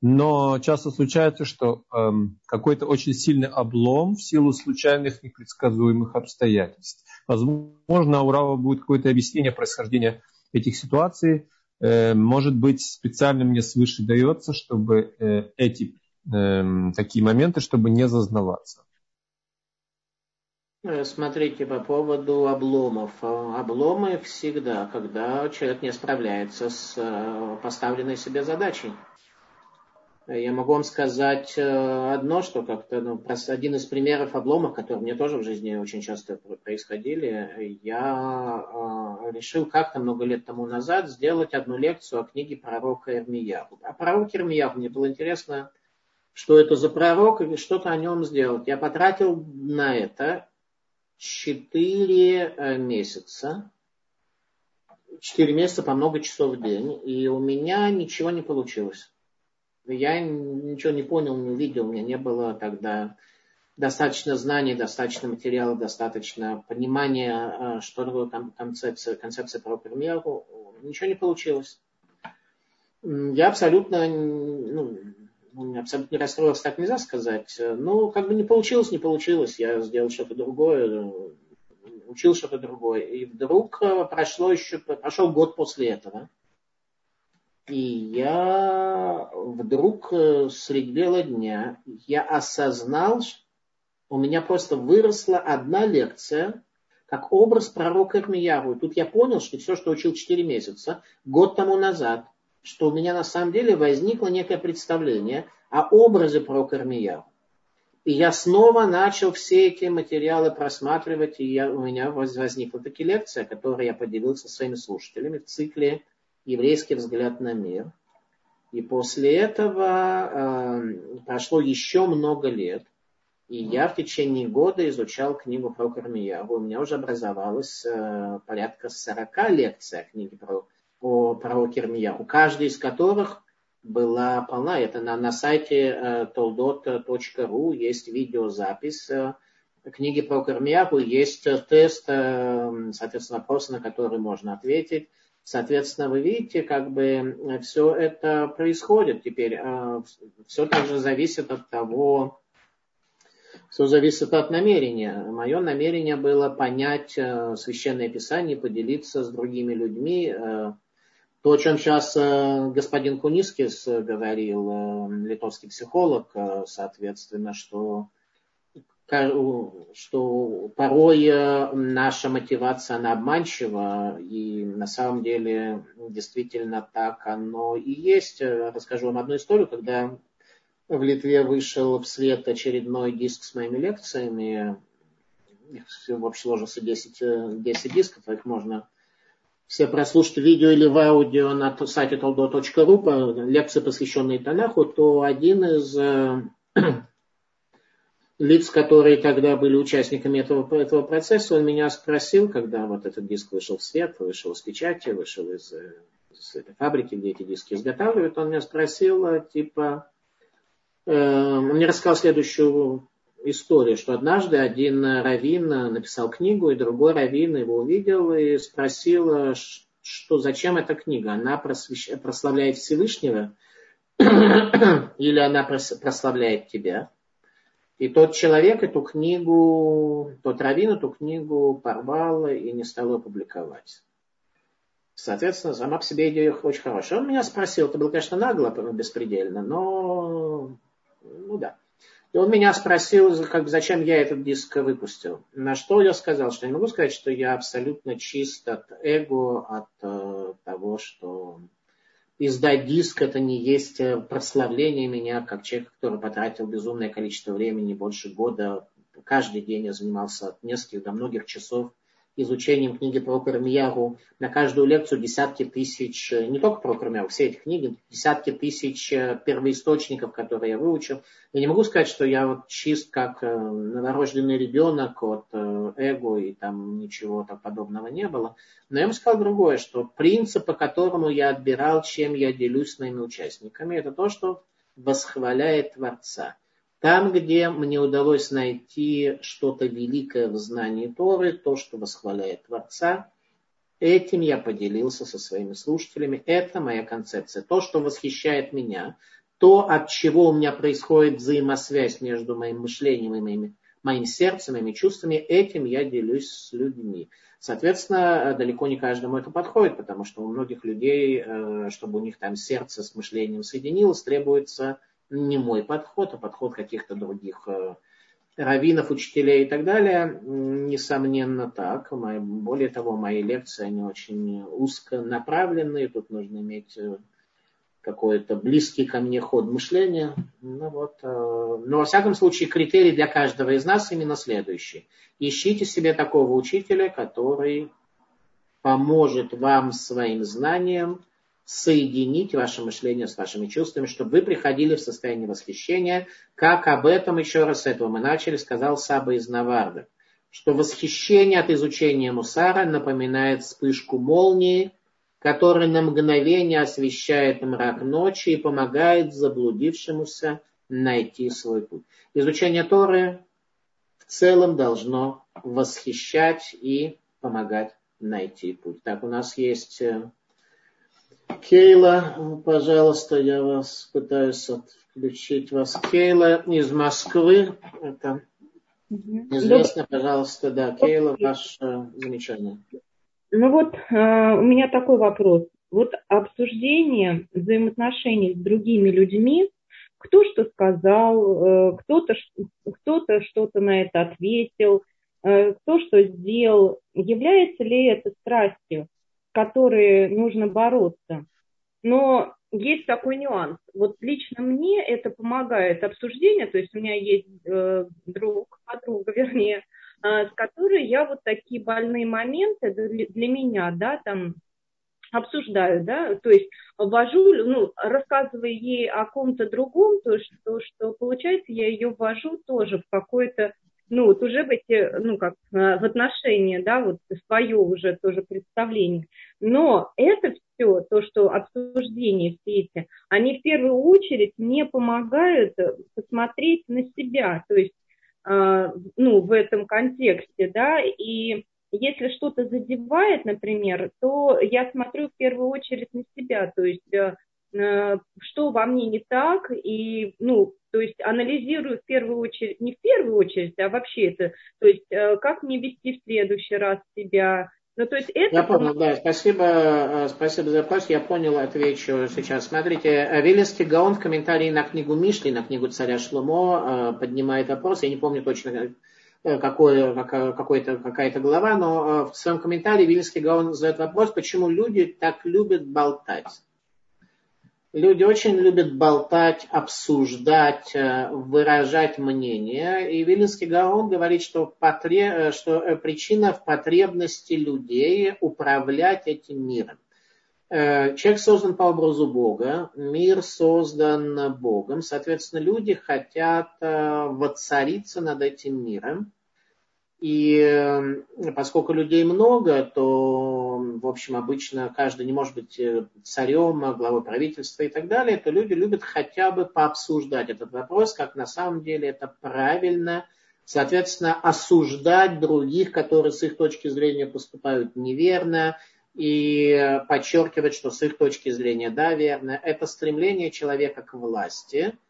но часто случается, что эм, какой-то очень сильный облом в силу случайных непредсказуемых обстоятельств. Возможно, у Рава будет какое-то объяснение происхождения этих ситуаций. Э, может быть, специально мне свыше дается, чтобы э, эти э, такие моменты, чтобы не зазнаваться. Э, смотрите, по поводу обломов. Э, обломы всегда, когда человек не справляется с э, поставленной себе задачей. Я могу вам сказать одно, что как-то ну, один из примеров обломов, которые мне тоже в жизни очень часто происходили, я решил как-то много лет тому назад сделать одну лекцию о книге пророка Ирмияху. О пророке Ирмияху мне было интересно, что это за пророк и что-то о нем сделать. Я потратил на это четыре э, месяца. Четыре месяца по много часов в день. И у меня ничего не получилось. Я ничего не понял, не увидел. У меня не было тогда достаточно знаний, достаточно материала, достаточно понимания, э, что такое концепция, концепция про примеру. Ничего не получилось. Я абсолютно ну, абсолютно не расстроился, так нельзя сказать. Ну, как бы не получилось, не получилось. Я сделал что-то другое, учил что-то другое. И вдруг э, прошло еще, прошел год после этого. И я вдруг э, средь бела дня я осознал, у меня просто выросла одна лекция, как образ пророка Ирмияру. И тут я понял, что все, что учил 4 месяца, год тому назад – что у меня на самом деле возникло некое представление о образе про Кармияу. И я снова начал все эти материалы просматривать, и я, у меня возникла таки лекция, которую я поделился со своими слушателями в цикле «Еврейский взгляд на мир». И после этого э, прошло еще много лет, и я в течение года изучал книгу про Кармиягу. У меня уже образовалось э, порядка 40 лекций о книге про о пророке Ирмияху, каждый из которых была полна. Это на, на сайте э, toldot.ru есть видеозапись э, книги про Ирмияху, есть тест, э, соответственно, вопросы, на которые можно ответить. Соответственно, вы видите, как бы все это происходит теперь. Э, все также зависит от того, все зависит от намерения. Мое намерение было понять э, священное писание, поделиться с другими людьми, э, то, о чем сейчас э, господин Кунискис говорил, э, литовский психолог, э, соответственно, что, что порой наша мотивация, она обманчива, и на самом деле действительно так оно и есть. Расскажу вам одну историю, когда в Литве вышел в свет очередной диск с моими лекциями, их в общей сложности 10, 10 дисков, их можно все прослушать видео или в аудио на сайте taldo.ru, лекции, посвященные Танаху, то один из э, (clears throat) лиц, которые тогда были участниками этого, этого процесса, он меня спросил, когда вот этот диск вышел в свет, вышел из печати, вышел из, э, из этой фабрики, где эти диски изготавливают, он меня спросил, э, типа, э, он мне рассказал следующую история, что однажды один раввин написал книгу, и другой раввин его увидел и спросил, что зачем эта книга? Она просвещ... прославляет Всевышнего (coughs) или она прославляет тебя? И тот человек эту книгу, тот раввин эту книгу порвал и не стал ее публиковать. Соответственно, сама по себе идея очень хорошая. Он меня спросил, это было, конечно, нагло, беспредельно, но, ну да. И он меня спросил, как, зачем я этот диск выпустил. На что я сказал, что я не могу сказать, что я абсолютно чист от эго, от э, того, что издать диск это не есть э, прославление меня, как человек, который потратил безумное количество времени, больше года. Каждый день я занимался от нескольких до многих часов изучением книги про Кармияру. На каждую лекцию десятки тысяч, э, не только про Кармияру, все эти книги, десятки тысяч э, первоисточников, которые я выучил. Я не могу сказать, что я вот чист, как э, новорожденный ребенок от эго, и там ничего так подобного не было. Но я вам сказал другое, что принцип, по которому я отбирал, чем я делюсь с моими участниками, это то, что восхваляет Творца. Там, где мне удалось найти что-то великое в знании Торы, то, что восхваляет Творца, этим я поделился со своими слушателями. Это моя концепция. То, что восхищает меня, то, от чего у меня происходит взаимосвязь между моим мышлением и моими, моим сердцем, моими чувствами, этим я делюсь с людьми. Соответственно, далеко не каждому это подходит, потому что у многих людей, э, чтобы у них там сердце с мышлением соединилось, требуется не мой подход, а подход каких-то других э, раввинов, учителей и так далее, несомненно так. Более того, мои лекции, они очень узко направленные, тут нужно иметь э, какой-то близкий ко мне ход мышления. Ну, вот, э, но, во всяком случае, критерий для каждого из нас именно следующий. Ищите себе такого учителя, который поможет вам своим знанием соединить ваше мышление с вашими чувствами, чтобы вы приходили в состояние восхищения, как об этом, еще раз с этого мы начали, сказал Саба из Наварды, что восхищение от изучения Мусара напоминает вспышку молнии, которая на мгновение освещает мрак ночи и помогает заблудившемуся найти свой путь. Изучение Торы в целом должно восхищать и помогать найти путь. Так, у нас есть э, Кейла, пожалуйста, я вас пытаюсь отключить вас. Кейла из Москвы. Это известно, пожалуйста, да. Кейла, ваше замечание. Ну вот, э, у меня такой вопрос. Вот обсуждение взаимоотношений с другими людьми, кто что сказал, э, кто-то кто что-то на это ответил, э, кто что сделал, является ли это страстью? Которые нужно бороться. Но есть такой нюанс. Вот лично мне это помогает обсуждение, то есть у меня есть э, друг, подруга, (laughs) вернее, э, с которой я вот такие больные моменты для, для меня, да, там обсуждаю, да, то есть ввожу, ну, рассказывая ей о ком-то другом, то, что, что получается, я ее ввожу тоже в какое-то ну, вот уже в эти, ну, как, э, в отношения, да, вот свое уже тоже представление. Но это все, то, что обсуждения все эти, они в первую очередь мне помогают посмотреть на себя, то есть, э, ну, в этом контексте, да, и если что-то задевает, например, то я смотрю в первую очередь на себя, то есть э, что во мне не так, и, ну, то есть анализирую в первую очередь, не в первую очередь, а вообще это, то есть э, как мне вести в следующий раз себя. Ну, то есть это... Я понял, да, спасибо, э, спасибо за вопрос, я понял, отвечу сейчас. Смотрите, э, Вилинский Гаон в комментарии на книгу Мишли, на книгу царя Шломо поднимает вопрос, я не помню точно, какой, какой-то, какая-то глава, но в своем комментарии Вильнский Гаон задает вопрос, почему люди так любят болтать. Люди очень любят болтать, обсуждать, э, выражать мнение. И Вилинский Гаон говорит, что, потреб... Э, что э, причина в потребности людей управлять этим миром. Человек создан по образу Бога, мир создан Богом. Соответственно, люди хотят воцариться над этим миром. И поскольку людей много, то в общем, обычно каждый не может быть э, царем, главой правительства и так далее, то люди любят хотя бы пообсуждать этот вопрос, как на самом деле это правильно, соответственно, осуждать других, которые с их точки зрения поступают неверно, и подчеркивать, что с их точки зрения, да, верно, это стремление человека к власти –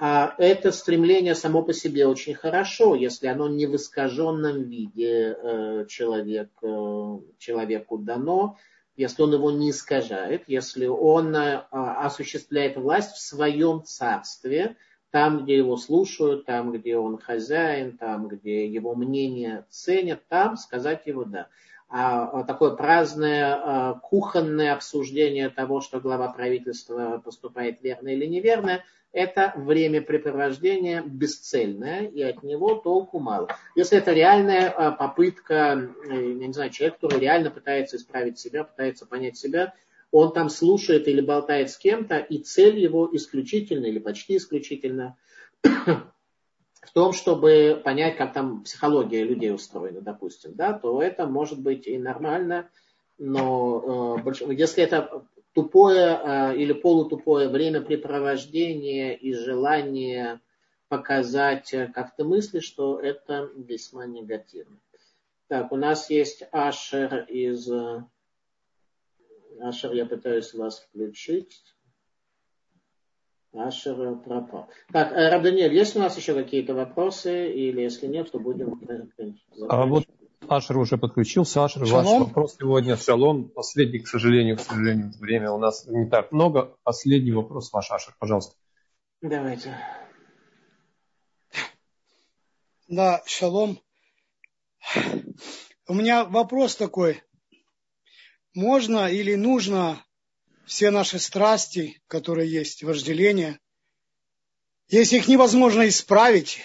а это стремление само по себе очень хорошо, если оно не в искаженном виде э, человек, э, человеку дано, если он его не искажает, если он э, осуществляет власть в своем царстве, там, где его слушают, там, где он хозяин, там, где его мнение ценят, там сказать его «да». А такое праздное а, кухонное обсуждение того, что глава правительства поступает верно или неверно, это времяпрепровождение бесцельное, и от него толку мало. Если это реальная а, попытка, э, я не знаю, человек, который реально пытается исправить себя, пытается понять себя, он там слушает или болтает с кем-то, и цель его исключительно или почти исключительно (clears throat) в том, чтобы понять, как там психология людей устроена, допустим, да, то это может быть и нормально, но э, если это тупое э, или полутупое времяпрепровождение и желание показать, э, как ты мыслишь, то это весьма негативно. Так, у нас есть Ашер из... Э, Ашер, я пытаюсь вас включить. Ашер пропал. Так, э, Рабданиэль, есть у нас еще какие-то вопросы? Или если нет, то будем... А вот Ашер уже подключился. Ашер, ваш вопрос сегодня. Шалом. Последний, к сожалению, к сожалению, время у нас не так много. Последний вопрос ваш, Ашер, пожалуйста. Давайте. Да, шалом. У меня вопрос такой. Можно или нужно все наши страсти, которые есть, вожделение, если их невозможно исправить,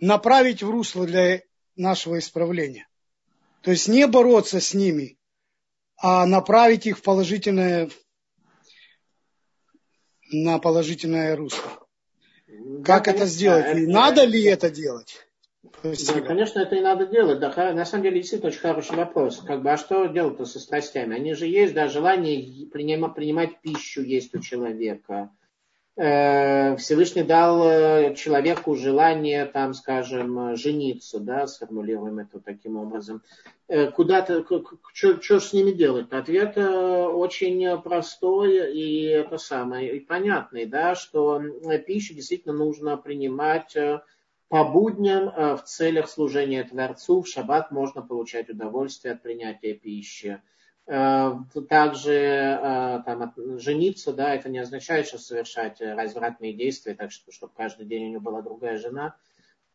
направить в русло для нашего исправления. То есть не бороться с ними, а направить их в положительное, на положительное русло. Как это сделать? И надо ли это делать? Да, конечно, это и надо делать. Да, на самом деле, действительно очень хороший вопрос. Как бы, а что делать-то со страстями? Они же есть, да, желание принимать, принимать пищу есть у человека. Э, Всевышний дал э, человеку желание, там, скажем, жениться, да, сформулируем это таким образом. Э, куда-то, что с ними делать? Ответ очень простой и это самое, и понятный, да, что пищу действительно нужно принимать по будням в целях служения Творцу в шаббат можно получать удовольствие от принятия пищи. Э, также э, там, жениться, да, это не означает, что совершать развратные действия, так что, чтобы каждый день у него была другая жена.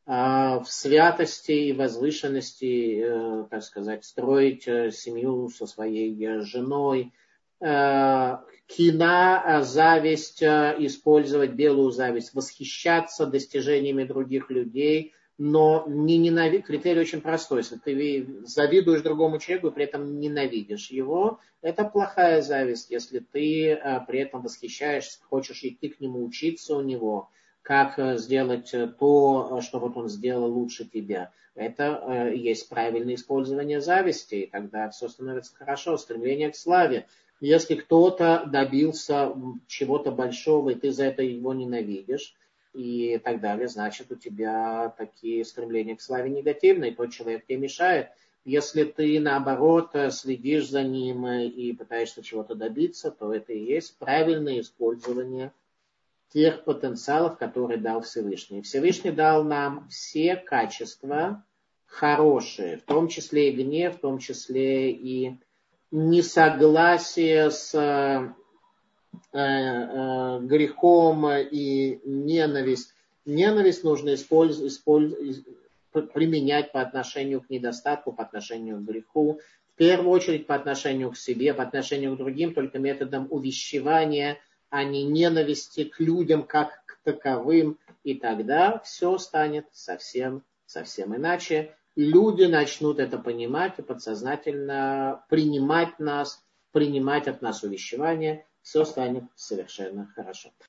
В святости и возвышенности, так сказать, строить семью со своей женой, кина, зависть, использовать белую зависть, восхищаться достижениями других людей, но не ненавидеть. Критерий очень простой. Если ты завидуешь другому человеку и при этом ненавидишь его, это плохая зависть. Если ты а, при этом восхищаешься, хочешь идти к нему учиться у него, как сделать то, что вот он сделал лучше тебя. Это есть правильное использование зависти, и тогда все становится хорошо. Стремление к славе если кто-то добился чего-то большого, и ты за это его ненавидишь, и так далее, значит, у тебя такие стремления к славе негативные, тот человек тебе мешает. Если ты, наоборот, следишь за ним и пытаешься чего-то добиться, то это и есть правильное использование тех потенциалов, которые дал Всевышний. Всевышний дал нам все качества хорошие, в том числе и гнев, в том числе и несогласие с грехом и ненависть. Ненависть нужно использовать, использовать, применять по отношению к недостатку, по отношению к греху, в первую очередь по отношению к себе, по отношению к другим, только методом увещевания, а не ненависти к людям как к таковым. И тогда все станет совсем, совсем иначе люди начнут это понимать и подсознательно принимать нас, принимать от нас увещевания, все станет совершенно хорошо.